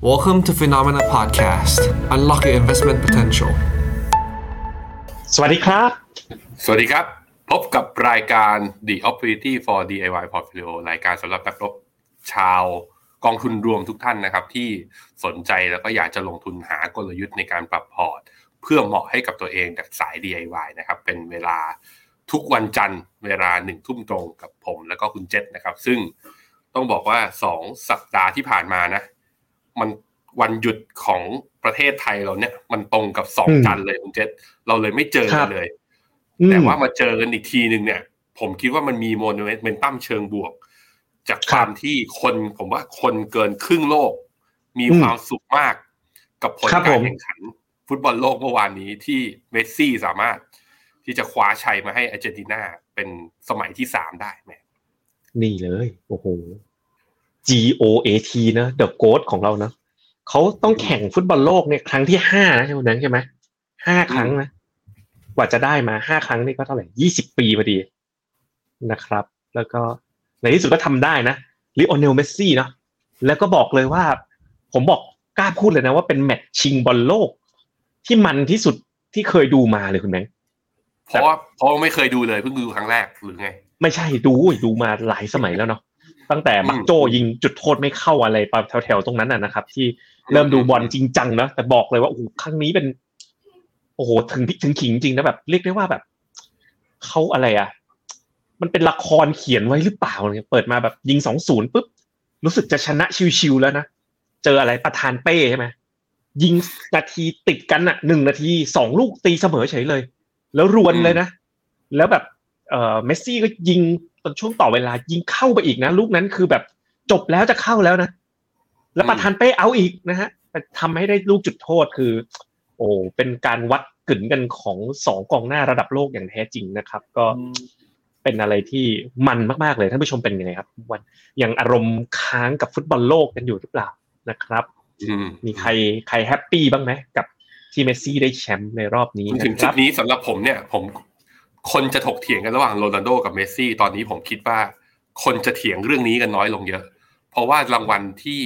Welcome to Phenomena Podcast. Unlock your investment potential. สวัสดีครับ สวัสดีครับ พบกับรายการ The Opportunity for DIY Portfolio รายการสำหรับนักลบชาวกองทุนรวมทุกท่านนะครับ ที่สนใจแล้วก็อยากจะลงทุนหากลยุทธ์ในการปรับพอร์ต เพื่อเหมาะให้กับตัวเองจากสาย DIY นะครับ เป็นเวลาทุกวันจันทร์เวลาหนึ่งทุ่มตรงกับผม แล้วก็คุณเจษนะครับ ซึ่งต้องบอกว่าสองสัปดาห์ที่ผ่านมานะ มันวันหยุดของประเทศไทยเราเนี่ย มันตรงกับสองอืมจันทร์เลยคุณเจษเราเลยไม่เจอครักันบเลยอืมแต่ว่ามาเจอกันอีกทีหนึ่งเนี่ย ผมคิดว่ามันมีโมเมนตัมเชิงบวก จากคครับวามที่คนผมว่าคนเกินครึ่งโลก มีอืมความสุขมากกับผลครับกาผรมแข่งขัน ฟุตบอลโลกเมื่อวานนี้ที่เมสซี่สามารถที่จะคว้าชัยมาให้อาร์เจนตินาเป็นสมัยที่สามได้แหมนี่เลย โอ้โห G O A T นะ The Goat ของเรานะ เขาต้องแข่งฟุตบอลโลกเนี่ยครั้งที่ห้านะใช่ไหมใช่ไหมห้าครั้งนะกว่าจะได้มาห้าครั้งนี่ก็เท่าไหร่ยี่สิบปีพอดีนะครับ แล้วก็ในที่สุดก็ทำได้นะลิโอเนลเมสซี่เนาะแล้วก็บอกเลยว่า ผมบอกกล้าพูดเลยนะว่าเป็นแมตช์ชิงบอลโลก ที่มันที่สุดที่เคยดูมาเลยคุณแบงค์เพราะว่าเพราะว่าไม่เคยดูเลยเพิ่งดูครั้งแรกหรือไง ไม่ใช่ดูดูมาหลายสมัยแล้วเนาะตั้งแต่มักโจยิงจุดโทษไม่เข้าอะไรปแถวๆตรงนั้นน่ะนะครับ ที่ เริ่มดูบอลจริงจังนะแต่บอกเลยว่าโอ้โหครั้งนี้เป็น โอ้โหถึงพิถึงขิงจริงนะแบบเรียกได้ว่าแบบเขาอะไรอะ มันเป็นละครเขียนไว้หรือเปล่าเนี่ยเปิดมาแบบยิงสองศูนย์ปุ๊บรู้สึกจะชนะชิวๆแล้วนะเจออะไรประธานเป้ใช่ไหมยิงนาทีติดกันอะหนึ่งนาทีสองลูกตีเสมอเฉยเลย แล้วรวนเลยนะ แล้วแบบเอ่อเมสซี่ก็ยิงตอนช่วงต่อเวลายิงเข้าไปอีกนะ ลูกนั้นคือแบบจบแล้วจะเข้าแล้วนะ แล้วประธานเป้เอาอีกนะฮะแต่ทำให้ได้ลูกจุดโทษคือ โอ้เป็นการวัดกึ่นกันของสองกองหน้าระดับโลกอย่างแท้จริงนะครับ ก็เป็นอะไรที่มันมากๆเลยท่านผู้ชมเป็นยังไงครับวันยังอารมณ์ค้างกับฟุตบอลโลกกันอยู่หรือเปล่านะครับอืมมีใครใคร happy บ้างไหมกับที่เมสซี่ได้แชมป์ในรอบนี้ถึงนะคจุรัดบนี้สำหรับผมเนี่ย ผมคนจะถกเถียงกันระหว่างโรนัลโดกับเมสซี่ตอนนี้ผมคิดว่า คนจะเถียงเรื่องนี้กันน้อยลงเยอะ เพราะว่ารางวัลที่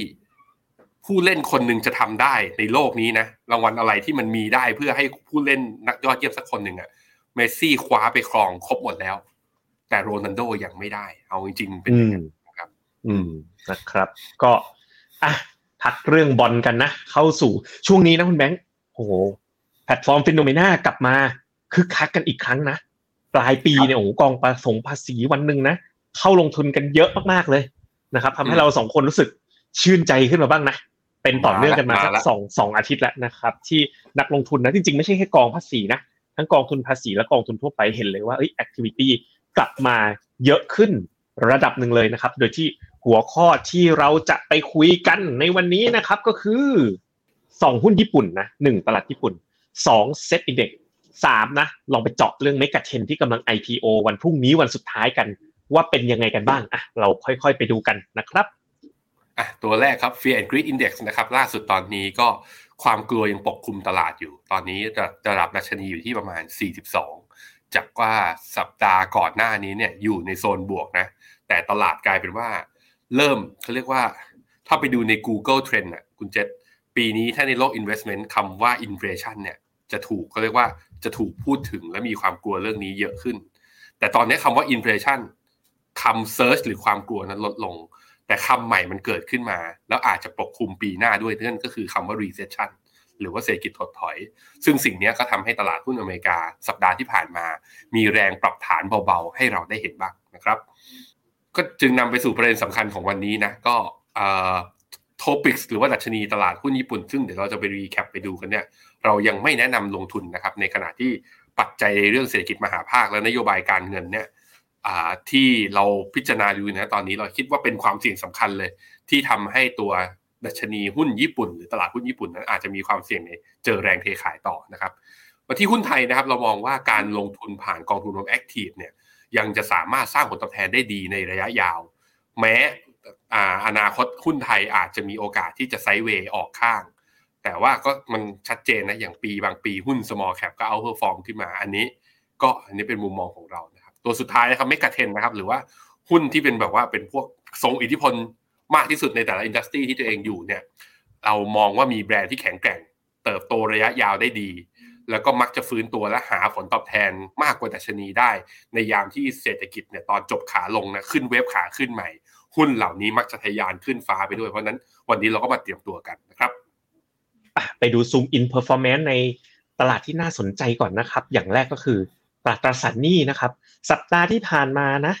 ผู้เล่นคนหนึ่งจะทำได้ในโลกนี้นะรางวัลอะไรที่มันมีได้เพื่อให้ผู้เล่นนักยอดเยี่ยมสักคนหนึ่งอะเมสซี่คว้าไปครองครบหมดแล้ว แต่โรนัลโดยังไม่ได้ เอาจริง ๆ เป็นอย่างนั้นนะครับ อืมนะครับ ก็อะพักเรื่องบอลกันนะ เข้าสู่ช่วงนี้นะคุณแบงค์โอ้โหแพลตฟอร์ม FINNOMENA กลับมาคึกคักกันอีกครั้งนะ ปลายปีเนี่ยโอ้โหกองประหยัดภาษีวันหนึ่งนะ เข้าลงทุนกันเยอะมากๆเลยนะครับทำให้อืมเราสองคนรู้สึกชื่นใจขึ้นมาบ้างนะ เป็นต่อเนื่องกันมามาสักละสองสองอาทิตย์แล้วนะครับ ที่นักลงทุนนะจริงๆ ไม่ใช่แค่กองภาษีนะทั้งกองทุนภาษีและกองทุนทั่วไปเห็นเลยว่าเอ้ย activity กลับมาเยอะขึ้นระดับหนึ่งเลยนะครับ โดยที่หัวข้อที่เราจะไปคุยกันในวันนี้นะครับก็คือส่องหุ้นญี่ปุ่นนะหนึ่งตลาดญี่ปุ่นสอง SET Index สามนะลองไปเจาะเรื่อง Mega Ten ที่กำลัง IPO วันพรุ่งนี้วันสุดท้ายกัน ว่าเป็นยังไงกันบ้างอะเราค่อยๆไปดูกันนะครับ อะตัวแรกครับ Fear and Greed Index นะครับล่าสุดตอนนี้ก็ความกลัวยังปกคลุมตลาดอยู่ ตอนนี้ระระดับดัชนีอยู่ที่ประมาณ 42 จากว่าสัปดาห์ก่อนหน้านี้เนี่ยอยู่ในโซนบวกนะ แต่ตลาดกลายเป็นว่า เริ่มเขาเรียกว่า ถ้าไปดูใน Google Trend อะคุณเจษปีนี้ถ้าในโลก investment คำว่า inflation เนี่ยจะถูกเขาเรียกว่าจะถูกพูดถึงและมีความกลัวเรื่องนี้เยอะขึ้น แต่ตอนนี้คำว่า inflation คำ search หรือความกลัวนั้นลดลง แต่คำใหม่มันเกิดขึ้นมา แล้วอาจจะปกคลุมปีหน้าด้วยนั่นก็คือคำว่า recession หรือว่าเศรษฐกิจถดถอย ซึ่งสิ่งนี้ก็ทำให้ตลาดหุ้นอเมริกาสัปดาห์ที่ผ่านมา มีแรงปรับฐานเบาๆ ให้เราได้เห็นบ้างนะครับ ก็จึงนำไปสู่ประเด็นสำคัญของวันนี้นะ ก็โทปิกหรือว่าดัชนีตลาดหุ้นญี่ปุ่น ซึ่งเดี๋ยวเราจะไปรีแคปไปดูกันเนี่ย เรายังไม่แนะนำลงทุนนะครับ ในขณะที่ปัจจัยในเรื่องเศรษฐกิจมหภาคและนโยบายการเงินเนี่ย ที่เราพิจารณาดูนะตอนนี้เราคิดว่าเป็นความเสี่ยงสำคัญเลย ที่ทำให้ตัวดัชนีหุ้นญี่ปุ่น หรือตลาดหุ้นญี่ปุ่นนั้นอาจจะมีความเสี่ยงในเจอแรงเทขายต่อนะครับมาที่หุ้นไทยนะครับ เรามองว่าการลงทุนผ่านกองทุนรวม active เนี่ยยังจะสามารถสร้างผลตอบแทนได้ดีในระยะยาว แม้อนาคตหุ้นไทยอาจจะมีโอกาสที่จะ sideway ออกข้าง แต่ว่าก็มันชัดเจนนะอย่างปีบางปีหุ้น small cap ก็ outperform ขึ้นมาอันนี้ ก็อันนี้เป็นมุมมองของเรานะ ตัวสุดท้ายนะครับ Mega Ten นะครับ หรือว่าหุ้นที่เป็นแบบว่าเป็นพวกทรงอิทธิพลมากที่สุดในแต่ละ industry ที่ตัวเองอยู่เนี่ยเรามองว่ามีแบรนด์ที่แข็งแกร่ง เติบโตระยะยาวได้ดี แล้วก็มักจะฟื้นตัวและหาผลตอบแทนมากกว่าดัชนีได้ ในยามที่เศรษฐกิจเนี่ยตอนจบขาลงนะขึ้น wave ขาขึ้นใหม่ หุ้นเหล่านี้มักจะทะยานขึ้นฟ้าไปด้วย เพราะนั้นวันนี้เราก็มาเตรียมตัวกันนะครับไปดู zoom in performance ในตลาดที่น่าสนใจก่อนนะครับ อย่างแรกก็คือ ตลาดตราสารหนี้นะครับ สัปดาห์ที่ผ่านมานะ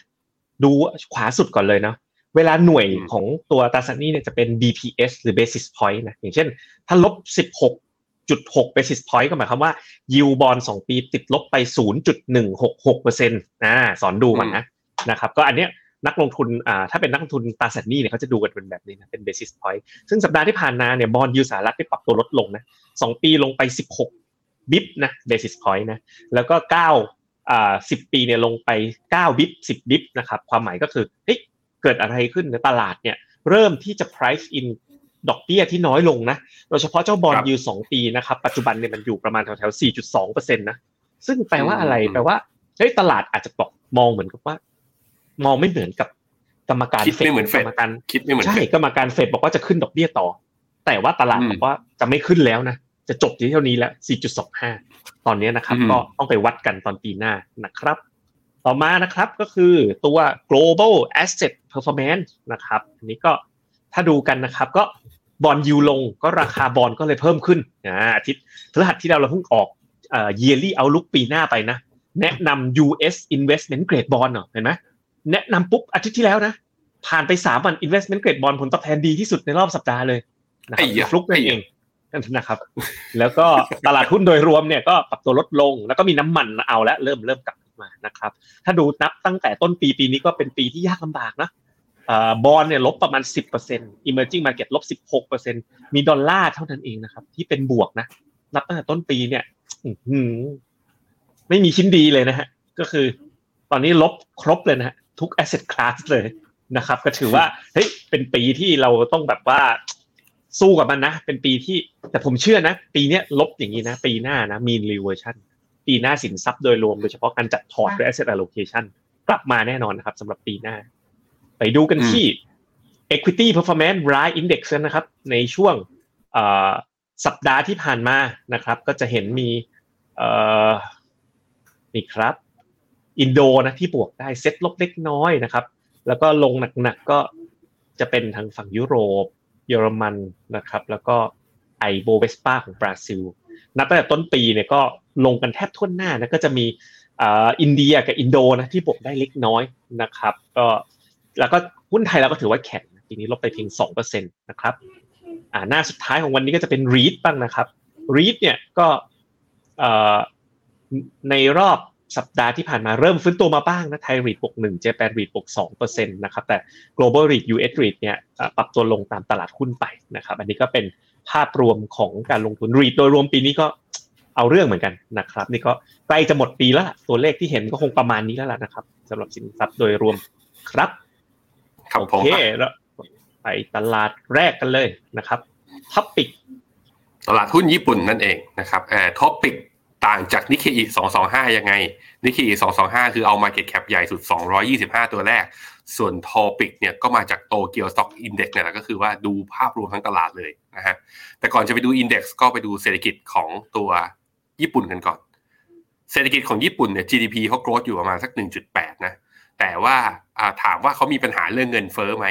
ดูขวาสุดก่อนเลยเนาะเวลาหน่วยของตัวตราสารหนี้เนี่ยจะเป็น BPS หรือ basis point นะอย่างเช่น ถ้าลบ 16.6 basis point ก็หมายความว่า yield bond 2ปีติดลบไป 0.166%นะสอนดูมันนะนะครับ ก็อันเนี้ยนักลงทุนอ่าถ้าเป็นนักลงทุนตราสารหนี้เนี่ยเขาจะดูกันเป็นแบบนี้นะเป็น basis point ซึ่งสัปดาห์ที่ผ่านมาเนี่ยบอลยูสหรัฐได้ปรับตัวลดลงนะสองปีลงไป 16 บิปนะ basis point นะ แล้วก็9อ่า10 ปีเนี่ยลงไป 9 บิป10 บิปนะครับ ความหมายก็คือเฮ้ยเกิดอะไรขึ้นในตลาดเนี่ย เริ่มที่จะ price in ดอกเบี้ยที่น้อยลงนะ โดยเฉพาะเจ้าบอลยูสองปีนะครับ ปัจจุบันเนี่ยมันอยู่ประมาณแถวๆ4.2%นะ ซึ่งแปลว่าอะไร แปลว่าเฮ้ยตลาดอาจจะบอกมองเหมือนกับว่า มองไม่เหมือนกับกรรมการคิดไม่เหมือนเฟกดรรมการคิดไม่เหมือนใช่เฟดกรรมการเฟดบอกว่าจะขึ้นดอกเบี้ยต่อ แต่ว่าตลาดอืมบอกว่าจะไม่ขึ้นแล้วนะ จะจบที่เท่านี้แล้ว4.25 ตอนนี้นะครับอืมก็ต้องไปวัดกันตอนปีหน้านะครับ ต่อมานะครับก็คือตัว global asset performance นะครับ อันนี้ก็ถ้าดูกันนะครับ ก็บอลยูลงก็ราคาบอลก็เลยเพิ่มขึ้นอ่าอาทิตย์พฤหัสที่เราเราเพิ่งออกเอ่อ yearly outlook ปีหน้าไปนะ แนะนำ US investment grade bond เนาะเห็นไหมแนะนำปุ๊บอาทิตย์ที่แล้วนะ ผ่านไปสามวัน investment grade bond ผลตอบแทนดีที่สุดในรอบสัปดาห์เลยนะคไอ้รับยะฟลุกนั่ไอ้นเอยะง นะครับ แล้วก็ตลาดหุ้นโดยรวมเนี่ยก็ปรับตัวลดลง แล้วก็มีน้ำมันเอาแล้วเริ่มเริ่มกลับมานะครับ ถ้าดูนับตั้งแต่ต้นปีปีนี้ก็เป็นปีที่ยากลำบากนะบอลเนี่ยลบประมาณ 10% emerging market ลบ 16%มีดอลลาร์เท่านั้นเองนะครับ ที่เป็นบวกนะ นับตั้งแต่ต้นปีเนี่ยไม่มีชิ้นดีเลยนะฮะ ก็คือ ตอนนี้ลบครบเลยนะฮะทุก asset class เลยนะครับ ก็ถือว่าเฮ้ยเป็นปีที่เราต้องแบบว่า สู้กับมันนะ เป็นปีที่แต่ผมเชื่อนะ ปีเนี้ยลบอย่างนี้นะ ปีหน้านะ mean reversion ปีหน้าสินทรัพย์โดยรวมโดยเฉพาะการจัดพอร์ตหรือ asset allocation กลับมาแน่นอนนะครับสำหรับปีหน้า ไปดูกันที่ equity performance price index นะครับ ในช่วงเอ่อสัปดาห์ที่ผ่านมานะครับ ก็จะเห็นมีเอ่อนี่ครับ อินโดนะที่บวกได้เซ็ตลบเล็กน้อยนะครับ แล้วก็ลงหนักๆก็จะเป็นทางฝั่งยุโรป เยอรมันนะครับ แล้วก็ Ibovespa ของบราซิล นับตั้งแต่ต้นปีเนี่ยก็ลงกันแทบทั่วหน้านะก็จะมีอินเดียกับอินโดนะที่บวกได้เล็กน้อยนะครับ ก็แล้วก็หุ้นไทยเราก็ถือว่าแข็งนะปีนี้ลบไปเพียงสองเปอร์เซ็นตนะครับอ่าหน้าสุดท้ายของวันนี้ก็จะเป็น REIT บ้างนะครับ REIT เนี่ยก็ในรอบ สัปดาห์ที่ผ่านมาเริ่มฟื้นตัวมาบ้างนะไทย REIT บวกหนึ่ง Japan REIT บวกสองเปอร์เซ็นต์นะครับแต่ global REIT US REIT เนี่ยเอ่อปรับตัวลงตามตลาดหุ้นไปนะครับอันนี้ก็เป็นภาพรวมของการลงทุน REIT โดยรวมปีนี้ก็เอาเรื่องเหมือนกันนะครับ นี่ก็ใกล้จะหมดปีแล้วล่ะตัวเลขที่เห็นก็คงประมาณนี้แล้วล่ะนะครับสำหรับสินทรัพย์โดยรวมครับครับโอผมเคแล้วไปตลาดแรกกันเลยนะครับ TOPIXตลาดหุ้นญี่ปุ่นนั่นเองนะครับแอบ TOPIX ต่างจากนิเคอี225 ยังไงนิเคอี225 คือเอา Market Cap ใหญ่สุด 225 ตัวแรก ส่วน TOPIX เนี่ยก็มาจาก Tokyo Stock Index เนี่ยแหละก็คือว่าดูภาพรวมทั้งตลาดเลยนะฮะแต่ก่อนจะไปดูอินเด็กซ์ก็ไปดูเศรษฐกิจของตัวญี่ปุ่นกันก่อน เศรษฐกิจของญี่ปุ่นเนี่ย GDP เขาโกรธอยู่ประมาณสัก 1.8 นะ แต่ว่าถามว่าเขามีปัญหาเรื่องเงินเฟ้อไหม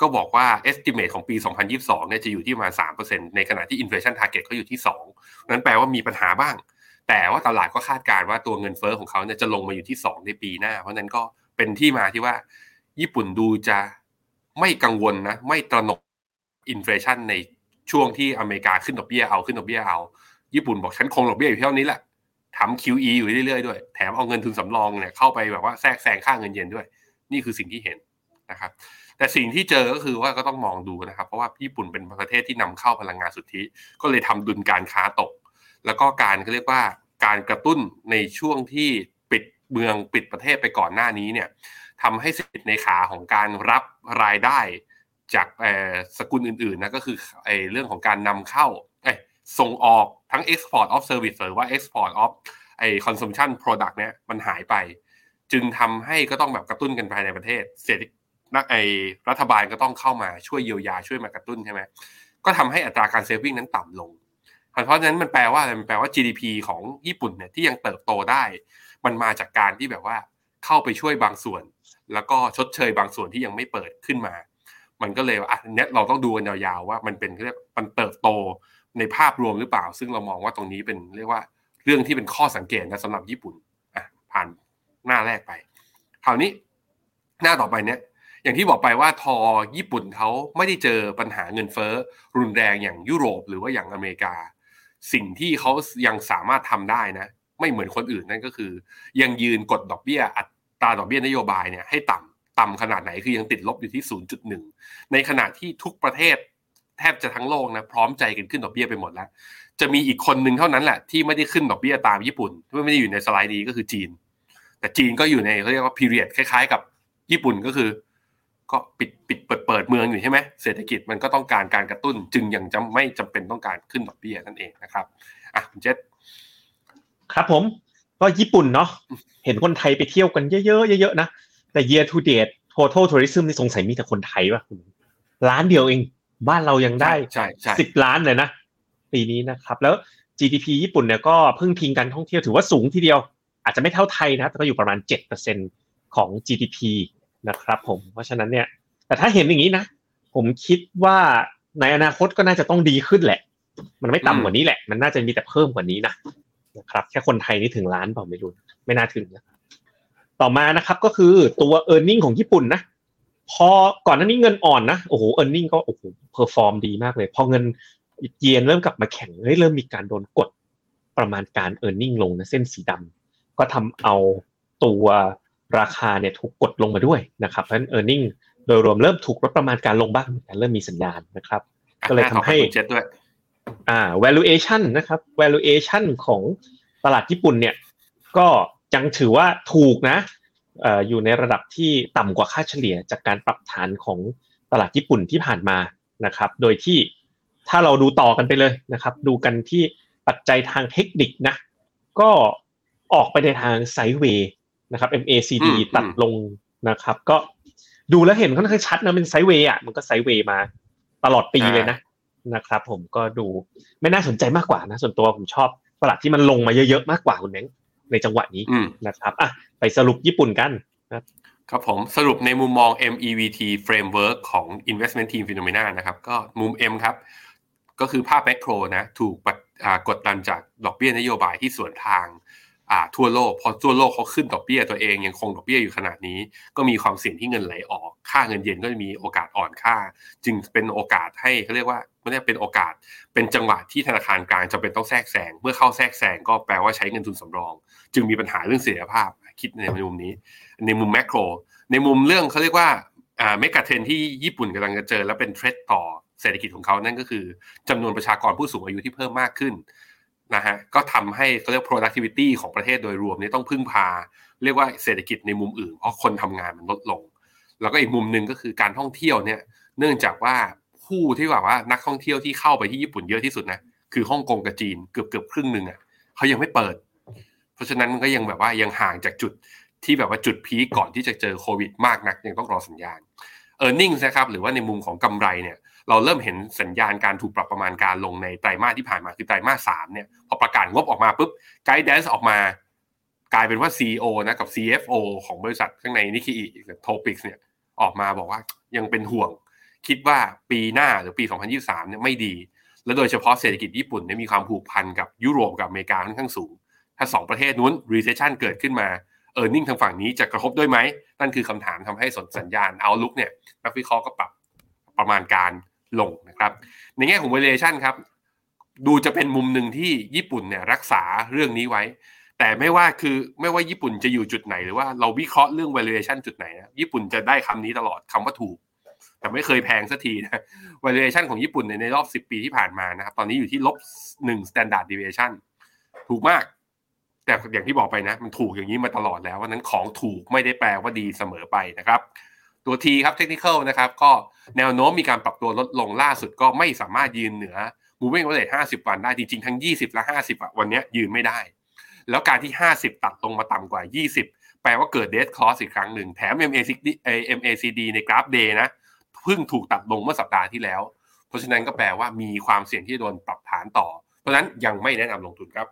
ก็บอกว่า estimate ของปี 2022 เนี่ยจะอยู่ที่ประมาณ3%ในขณะที่ inflation target เขาอยู่ที่ 2 นั้นแปลว่ามีปัญหาบ้าง แต่ว่าตลาดก็คาดการณ์ว่าตัวเงินเฟ้อของเขาเนี่ยจะลงมาอยู่ที่ 2 ในปีหน้า เพราะนั้นก็เป็นที่มาที่ว่า ญี่ปุ่นดูจะไม่กังวลนะ ไม่ตระหนก inflation ในช่วงที่อเมริกาขึ้นดอกเบี้ยเอาขึ้นดอกเบี้ยเอา ญี่ปุ่นบอกฉันคงดอกเบี้ยอยู่เท่านี้แหละทำ QE อยู่เรื่อยๆด้วย แถมเอาเงินทุนสำรองเนี่ยเข้าไปแบบว่าแทรกแซงค่าเงินเยนด้วย นี่คือสิ่งที่เห็นนะครับ แต่สิ่งที่เจอก็คือว่าก็ต้องมองดูนะครับ เพราะว่าญี่ปุ่นเป็นประเทศที่นำเข้าพลังงานสุทธิ ก็เลยทำดุลการค้าตก แล้วก็การเขาเรียกว่าการกระตุ้นในช่วงที่ปิดเมืองปิดประเทศไปก่อนหน้านี้เนี่ยทำให้สิทธิ์ในขาของการรับรายได้จากสกุลอื่นๆนะก็คือไอ้เรื่องของการนำเข้าเอ้ยส่งออกทั้ง export of service หรือว่า export of ไอ้ consumption product เนี่ยมันหายไป จึงทำให้ก็ต้องแบบกระตุ้นกันภายในประเทศ เศรษฐนักไอรัฐบาลก็ต้องเข้ามาช่วยเยียวยาช่วยมากระตุ้นใช่ไหมก็ทำให้อัตราการเซฟวิ่งนั้นต่ำลง เพราะฉะนั้นมันแปลว่าอะไรมันแปลว่า GDP ของญี่ปุ่นเนี่ยที่ยังเติบโตได้ มันมาจากการที่แบบว่าเข้าไปช่วยบางส่วน แล้วก็ชดเชยบางส่วนที่ยังไม่เปิดขึ้นมา มันก็เลยอะเนี้ยเราต้องดูกันยาวๆว่ามันเป็นเรียกมันเติบโตในภาพรวมหรือเปล่า ซึ่งเรามองว่าตรงนี้เป็นเรียกว่าเรื่องที่เป็นข้อสังเกตนะสำหรับญี่ปุ่นอะผ่านหน้าแรกไปคราวนี้หน้าต่อไปเนี้ยอย่างที่บอกไปว่าทอญี่ปุ่นเขาไม่ได้เจอปัญหาเงินเฟ้อรุนแรงอย่างยุโรปหรือว่าอย่างอเมริกา สิ่งที่เขายังสามารถทำได้นะ ไม่เหมือนคนอื่นนั่นก็คือ ยังยืนกดดอกเบี้ยอัตราดอกเบี้ยนโยบายเนี่ยให้ต่ำต่ำขนาดไหนคือยังติดลบอยู่ที่ 0.1 ในขณะที่ทุกประเทศแทบจะทั้งโลกนะพร้อมใจกันขึ้นดอกเบี้ยไปหมดแล้ว จะมีอีกคนหนึ่งเท่านั้นแหละที่ไม่ได้ขึ้นดอกเบี้ยตามญี่ปุ่นที่ไม่ได้อยู่ในสไลด์นี้ก็คือจีน แต่จีนก็อยู่ในเขาเรียกว่าพีเรียดคล้าย ๆ กับญี่ปุ่นก็คือ ก็ปิดปิดเปิดเปิดเมืองอยู่ใช่ไหมเศรษฐกิจมันก็ต้องการการกระตุ้น จึงยังจะไม่จำเป็นต้องการขึ้นดอกเบี้ยนั่นเองนะครับอะคุณเจษครับผมก็ญี่ปุ่นเนาะเห็นคนไทยไปเที่ยวกันเยอะๆเยอะๆนะแต่ year to date total tourism นี่สงสัยมีแต่คนไทยป่ะคุณล้านเดียวเอง บ้านเรายังได้ใช่ใช่สิบล้านเลยนะปีนี้นะครับ แล้ว GDP ญี่ปุ่นเนี่ยก็พึ่งพิงการท่องเที่ยวถือว่าสูงทีเดียว อาจจะไม่เท่าไทยนะแต่ก็อยู่ประมาณเจ็ดเปอร์เซ็นของ GDP นะครับ ผม เพราะฉะนั้นเนี่ย แต่ถ้าเห็นอย่างนี้นะผมคิดว่าในอนาคตก็น่าจะต้องดีขึ้นแหละ มันไม่ต่ำกว่านี้แหละ มันน่าจะมีแต่เพิ่มกว่านี้นะนะครับ แค่คนไทยนี่ถึงล้านเปล่าไม่รู้ไม่น่าถึงนะต่อมานะครับก็คือตัว e a r n i n g ของญี่ปุ่นนะพอก่อนหน้านี้เงินอ่อนนะโอ้โห e a r n i n g ก็โอ้โห perform ดีมากเลย พอเงินเยนเริ่มกลับมาแข็งเฮ้ยเริ่มมีการโดนกดประมาณการ e a r n i n g ลงนะเส้นสีดำก็ทำเอาตัว ราคาเนี่ยถูกกดลงมาด้วยนะครับเพราะฉะนั้น e a r n i n g โดยรวมเริ่มถูกลดประมาณการลงบ้างเหมือนกันเริ่มมีสัญญาณนะครับ ก็เลยทำให้อะต่อไปคุณเจษด้วยอ่า valuation นะครับ valuation ของตลาดญี่ปุ่นเนี่ย ก็ยังถือว่าถูกนะเอ่ออยู่ในระดับที่ต่ำกว่าค่าเฉลี่ยจากการปรับฐานของตลาดญี่ปุ่นที่ผ่านมานะครับ โดยที่ถ้าเราดูต่อกันไปเลยนะครับ ดูกันที่ปัจจัยทางเทคนิคนะ ก็ออกไปในทางไซด์เวย์ นะครับ MACD อืมตัดลงนะครับ ก็ดูแล้วเห็นค่อนข้างชัดนะเป็นไซด์เวย์อะมันก็ไซด์เวย์มาตลอดปีเลยนะนะครับผมก็ดูไม่น่าสนใจมากกว่านะ ส่วนตัวผมชอบตลาดที่มันลงมาเยอะๆมากกว่าคุณแบงค์ในจังหวะนี้อืมนะครับอะไปสรุปญี่ปุ่นกันครับผมสรุปในมุมมอง MEVT framework ของ investment team phenomena นะครับ ก็มุม M ครับ ก็คือภาพแมกโรนะ ถูกปัดอ่ากดดันจากดอกเบี้ยนโยบายที่ส่วนทางอ่า ทั่วโลกพอทั่วโลกเขาขึ้นดอกเบี้ยตัวเองยังคงดอกเบี้ยอยู่ขนาดนี้ ก็มีความเสี่ยงที่เงินไหลออก ค่าเงินเยนก็จะมีโอกาสอ่อนค่า จึงเป็นโอกาสให้เขาเรียกว่าไม่ได้เป็นโอกาส เป็นจังหวะที่ธนาคารกลางจำเป็นต้องแทรกแซงเมื่อเข้าแทรกแซงก็แปลว่าใช้เงินทุนสำรอง จึงมีปัญหาเรื่องเสถียรภาพคิดในมุมนี้ ในมุมแมกโรในมุมเรื่องเขาเรียกว่าอ่าเมกะเทรนที่ญี่ปุ่นกำลังจะเจอ และเป็นเทรดต่อเศรษฐกิจของเขานั่นก็คือจำนวนประชากรผู้สูงอายุที่เพิ่มมากขึ้น นะฮะก็ทำให้เขาเรียก productivity ของประเทศโดยรวมนี่ต้องพึ่งพา เรียกว่าเศรษฐกิจในมุมอื่น เพราะคนทำงานมันลดลง แล้วก็อีกมุมหนึ่งก็คือการท่องเที่ยวเนี่ยเนื่องจากว่าผู้ที่แบบว่านักท่องเที่ยวที่เข้าไปที่ญี่ปุ่นเยอะที่สุดนะคือฮ่องกงกับจีนเกือบเกือบครึ่งหนึ่งอะเขายังไม่เปิด เพราะฉะนั้นมันก็ยังแบบว่ายังห่างจากจุดที่แบบว่าจุด peak ก่อนที่จะเจอโควิดมากนักยังต้องรอสัญญาณ e a r n i n g นะครับหรือว่าในมุมของกำไรเนี่ย เราเริ่มเห็นสัญญาณการถูกปรับประมาณการลงในไตรมาสที่ผ่านมาคือไตรมาสสามเนี่ยพอประกาศงบออกมาปุ๊บ guidance ออกมากลายเป็นว่า CEO นะกับ CFO ของบริษัทข้างในนิก k อีโทปิกเนี่ยออกมาบอกว่ายังเป็นห่วง คิดว่าปีหน้าหรือปี 2023เนี่ยไม่ดี และโดยเฉพาะเศรษฐกิจญี่ปุ่นเนี่ยมีความผูกพันกับยุโรปกับอเมริกาค่อนข้างสูง ถ้าสองประเทศนู้น recession เกิดขึ้นมาเออร์เน็งทางฝั่งนี้จะกระทบด้วยไหม นั่นคือคำถามทำให้สนสัญญาณ outlook เนี่ยนักวิเคราะห์ก็ปรับประมาณการ ลงนะครับในแง่ของ valuation ครับดูจะเป็นมุมหนึ่งที่ญี่ปุ่นเนี่ยรักษาเรื่องนี้ไว้ แต่ไม่ว่าคือไม่ว่าญี่ปุ่นจะอยู่จุดไหนหรือว่าเราวิเคราะห์เรื่อง valuation จุดไหนนะญี่ปุ่นจะได้คำนี้ตลอดคำว่าถูก แต่ไม่เคยแพงสักทีนะ valuation ของญี่ปุ่นในในรอบ 10 ปีที่ผ่านมานะครับตอนนี้อยู่ที่ลบ1 standard deviation ถูกมาก แต่อย่างที่บอกไปนะ มันถูกอย่างนี้มาตลอดแล้วว่านั้นของถูกไม่ได้แปลว่าดีเสมอไปนะครับ ตัว T ครับ technical นะครับก็แนวโน้มมีการปรับตัวลดลงล่าสุดก็ไม่สามารถยืนเหนือ moving average 50 วันได้จริงๆ ทั้ง 20 และ 50อะวันนี้ยืนไม่ได้ แล้วการที่ 50 ตัดลงมาต่ำกว่า 20 แปลว่าเกิด dead cross อีกครั้งหนึ่งแถม MACD เอ่อ MACD ในกราฟ day นะเพิ่งถูกตัดลงเมื่อสัปดาห์ที่แล้ว เพราะฉะนั้นก็แปลว่ามีความเสี่ยงที่โดนปรับฐานต่อ เพราะฉะนั้นยังไม่แนะนำลงทุนครับ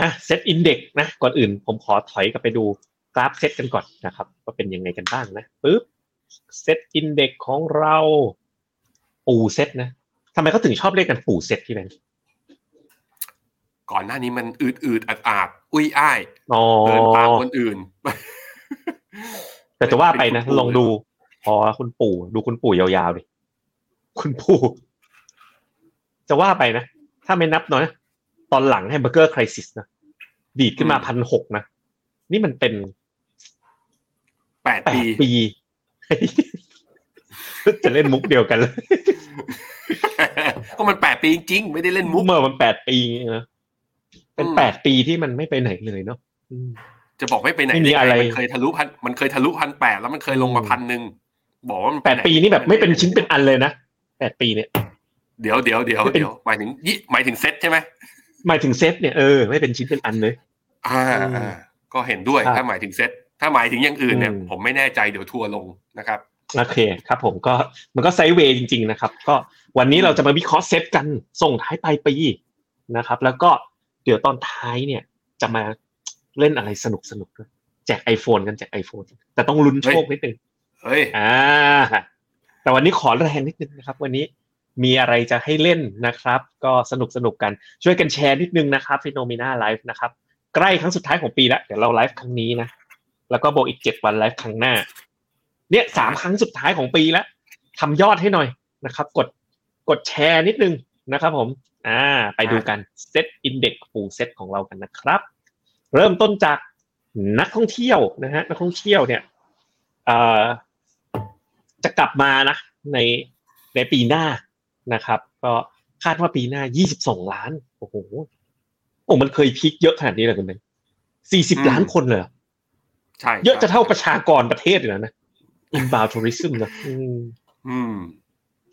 อะ SET Index นะก่อนอื่นผมขอถอยกลับไปดูกราฟเซตกันก่อนนะครับว่าเป็นยังไงกันบ้างนะปึ๊บ SET Index ของเราปูเซตนะทำไมเขาถึงชอบเรียกกันปูเซตที่แบงค์ก่อนหน้านี้มันอืดอืดอัดอาดอุ้ยอ้ายอ๋อเดินตามคนอื่น แต่จะว่าไปนะลองดู พอคุณปู่ ดูคุณปู่ยาวๆดิคุณปู่จะว่าไปนะ ถ้าไม่นับเนาะตอนหลังให้เบอร์เกอร์คริสิสนะดีดขึ้นมาอืมพันหกนะ นี่มันเป็นแปดแปปีดปี จะเล่นมุกเดียวกันเลยก็มันแปดปีจริงๆไม่ได้เล่นมุกเมื่อมันแปดปีนะเป็นอืมแปดปีที่มันไม่ไปไหนเลยเนาะอืมจะบอกไม่ไปไหนไม่มีด้งอะไรมันเคยทะลุพันมันเคยทะลุพันแปดแล้วมันเคยลงมาอืมพันหนึ่งบอกว่ามันแปดไหปีนี่แบบไม่เป็นชิ้นเป็นอันเลยนะแปดปีเนี่ยเดี๋ยวเดี๋ยวเดี๋ยวไม่เป็นเดี๋ยวหมายถึงยี่หมายถึงเซตใช่ไหมหมายถึงเซตเนี่ยเออไม่เป็นชิ้นเป็นอันเลย อ่าอืมอ่าก็เห็นด้วยครับถ้าหมายถึงเซต ถ้าหมายถึงอย่างอื่นเนี่ยอืมผมไม่แน่ใจเดี๋ยวทัวร์ลงนะครับโอเคครับผมก็มันก็ sideway จริง ๆ นะครับ ก็วันนี้เราจะมาวิเคราะห์เซตกันส่งท้ายปลายปีนะครับ แล้วก็เดี๋ยวตอนท้ายเนี่ย จะมาเล่นอะไรสนุกสนุกด้วยแจก iPhone กันแจก iPhone แต่ต้องลุ้นโชคนิดนึงเฮ้ยอ่าแต่วันนี้ขอแรงนิดนึงนะครับ วันนี้มีอะไรจะให้เล่นนะครับ ก็สนุกสนุกกันช่วยกันแชร์นิดนึงนะครับ FINNOMENA Live นะครับ ใกล้ครั้งสุดท้ายของปีแล้วเดี๋ยวเราไลฟ์ครั้งนี้นะ แล้วก็บอกอีกเจ็ดวันไลฟ์ครั้งหน้า เนี่ยสามครั้งสุดท้ายของปีแล้วทำยอดให้หน่อยนะครับ กดกดแชร์นิดนึงนะครับผม อ่า ไปดูกัน SET Index ฟูเซตของเรากันนะครับ เริ่มต้นจากนักท่องเที่ยวนะฮะนักท่องเที่ยวเนี่ยเอ่อจะกลับมานะในในปีหน้านะครับ ก็คาดว่าปีหน้า 22 ล้าน โอ้โห โอ้มันเคยพีคเยอะขนาดนี้เลยคุณเบนอื40มล้านคนเลยเหรอ ใช่เยอะจะเท่าประชากรประเทศเลยนะ inbound tourism นะอืมอืม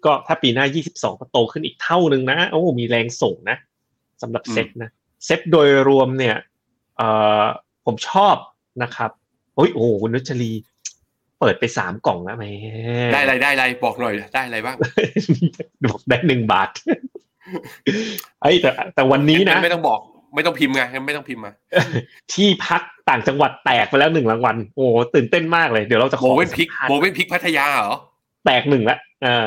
ก็ถ้าปีหน้า 22 ก็โตขึ้นอีกเท่าหนึ่งนะโอ้มีแรงส่งนะสำหรับเซ็ตนะ เซ็ตโดยรวมเนี่ยเอ่อผมชอบนะครับโอ้ยโอ้โหคุณนุชลีเปิดไปสามกล่องแล้วแหม่ได้อะไรได้อะไรบอกหน่อยได้อะไรบ้างบอกได้หนึ่งบาทไอ้ยแต่แต่วันนี้นะ ไม่ต้องบอก ไม่ต้องพิมพ์ไงไม่ต้องพิมพ์มา ที่พักต่างจังหวัดแตกไปแล้วหนึ่งรางวัลโอ้โหตื่นเต้นมากเลยเดี๋ยวเราจะขโมอเว่นพิกสัมภาษณ์โมเว่นพิกพัทยาเหรอแตกหนึ่งละอ่า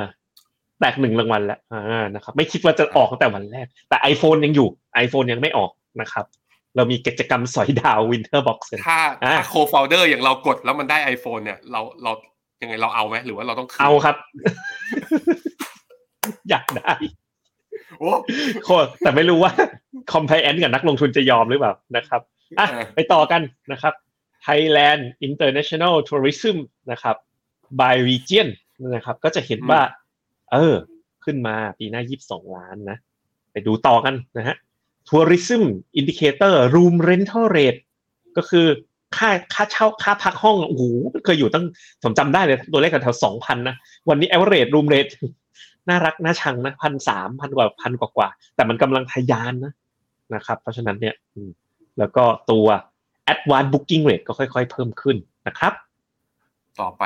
แตกหนึ่งรางวัลแล้วอ่านะครับ ไม่คิดว่าจะออกตั้งแต่วันแรก แต่ iPhone ยังอยู่ iPhone ยังไม่ออกนะครับ เรามีกิจกรรมสอยดาว Winter Box กันถ้าอ่าถ้าโคฟลเดอร์อย่างเรากดแล้วมันได้ iPhone เนี่ย เราเรายังไงเราเอาไหมหรือว่าเราต้องคืนเอาครับ อยากได้ โอ้โคตรแต่ไม่รู้ว่า compliance กับนักลงทุนจะยอมหรือเปล่านะครับอะเออไปต่อกันนะครับ Thailand International Tourism นะครับ by region นะครับ ก็จะเห็นว่า เออ ขึ้นมาปีหน้า 22 ล้านนะ ไปดูต่อกันนะฮะ Tourism Indicator Room Rental Rate ก็คือค่าค่าเช่าค่าพักห้อง โอ้โหมันเคยอยู่ตั้งผมจำได้เลย ตัวเลขแถวสองพันนะ วันนี้ average room rate น่ารักน่าชังนะพันสามพันกว่าพันกว่ากว่า แต่มันกำลังทะยานนะนะครับ เพราะฉะนั้นเนี่ยแล้วก็ตัว advanced booking rate ก็ค่อยๆ เพิ่มขึ้นนะครับ ต่อไป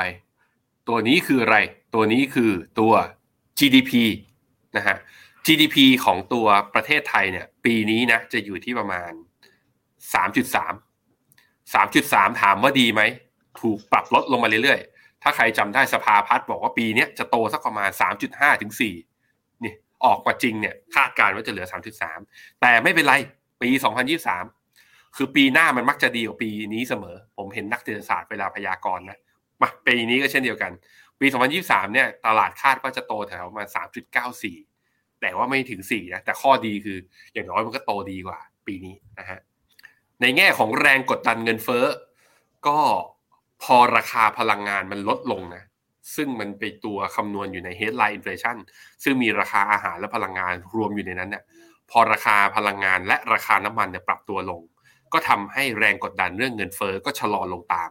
ตัวนี้คืออะไร ตัวนี้คือตัว GDP นะฮะ GDP ของตัวประเทศไทยเนี่ย ปีนี้นะจะอยู่ที่ประมาณ 3.3 3.3 ถามว่าดีไหม ถูกปรับลดลงมาเรื่อยๆ ถ้าใครจำได้สภาพัฒน์บอกว่าปีนี้จะโตสักประมาณ 3.5ถึง4นี่ออกมาจริงเนี่ยคาดการณ์ว่าจะเหลือ 3.3 แต่ไม่เป็นไรปี 2023 คือปีหน้ามันมักจะดีกว่าปีนี้เสมอ ผมเห็นนักเศรษฐศาสตร์เวลาพยากรณ์นะมาปีนี้ก็เช่นเดียวกัน ปี 2023 เนี่ยตลาดคาดว่าจะโตแถวประมาณ 3.94 แต่ว่าไม่ถึง 4 นะ แต่ข้อดีคืออย่างน้อยมันก็โตดีกว่า ปีนี้นะฮะในแง่ของแรงกดดันเงินเฟ้อก็ พอราคาพลังงานมันลดลงนะ ซึ่งมันเป็นตัวคำนวณอยู่ใน headline inflation ซึ่งมีราคาอาหารและพลังงานรวมอยู่ในนั้นเนี่ยพอราคาพลังงานและราคาน้ำมันเนี่ยปรับตัวลง ก็ทำให้แรงกดดันเรื่องเงินเฟ้อก็ชะลอลงตาม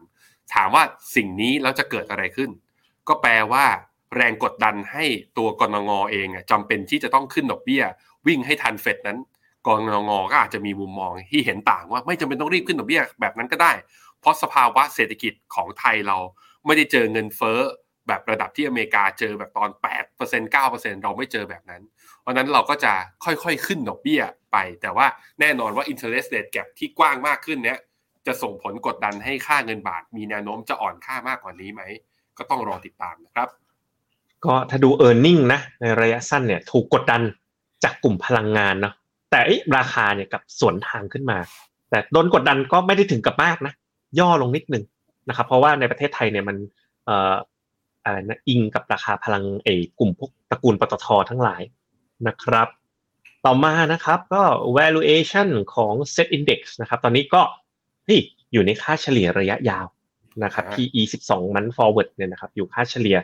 ถามว่าสิ่งนี้แล้วจะเกิดอะไรขึ้น ก็แปลว่าแรงกดดันให้ตัวกรงงเองอะจำเป็นที่จะต้องขึ้นดอกเบี้ย วิ่งให้ทันเฟดนั้นกรงงก็อาจจะมีมุมมองที่เห็นต่างว่าไม่จำเป็นต้องรีบขึ้นดอกเบี้ยแบบนั้นก็ได้ เพราะสภาวะเศรษฐกิจของไทยเราไม่ได้เจอเงินเฟ้อแบบระดับที่อเมริกาเจอแบบตอน 8% 9%เราไม่เจอแบบนั้น เพราะนั้นเราก็จะค่อยๆขึ้นดอกเบี้ยไป แต่ว่าแน่นอนว่า interest rate gap ที่กว้างมากขึ้นเนี้ยจะส่งผลกดดันให้ค่าเงินบาท มีแนวโน้มจะอ่อนค่ามากกว่านี้ไหม ก็ต้องรอติดตามนะครับ ก็ถ้าดู e a r n i n g นะ ในระยะสั้นเนี่ยถูกกดดันจากกลุ่มพลังงานเนาะแต่ราคาเนี่ยกับสวนทางขึ้นมา แต่โดนกดดันก็ไม่ได้ถึงกับมากนะ ย่อลงนิดนึงนะครับ เพราะว่าในประเทศไทยเนี่ยมันเอ่ออะไรนะอิงกับราคาพลังเอกลุ่มพวกตระกูลปตททั้งหลายนะครับ ต่อมานะครับก็ valuation ของ set index นะครับ ตอนนี้ก็นี่อยู่ในค่าเฉลี่ยระยะยาวนะครับอ่า PE 12 month forward เนี่ยนะครับ อยู่ค่าเฉลี่ย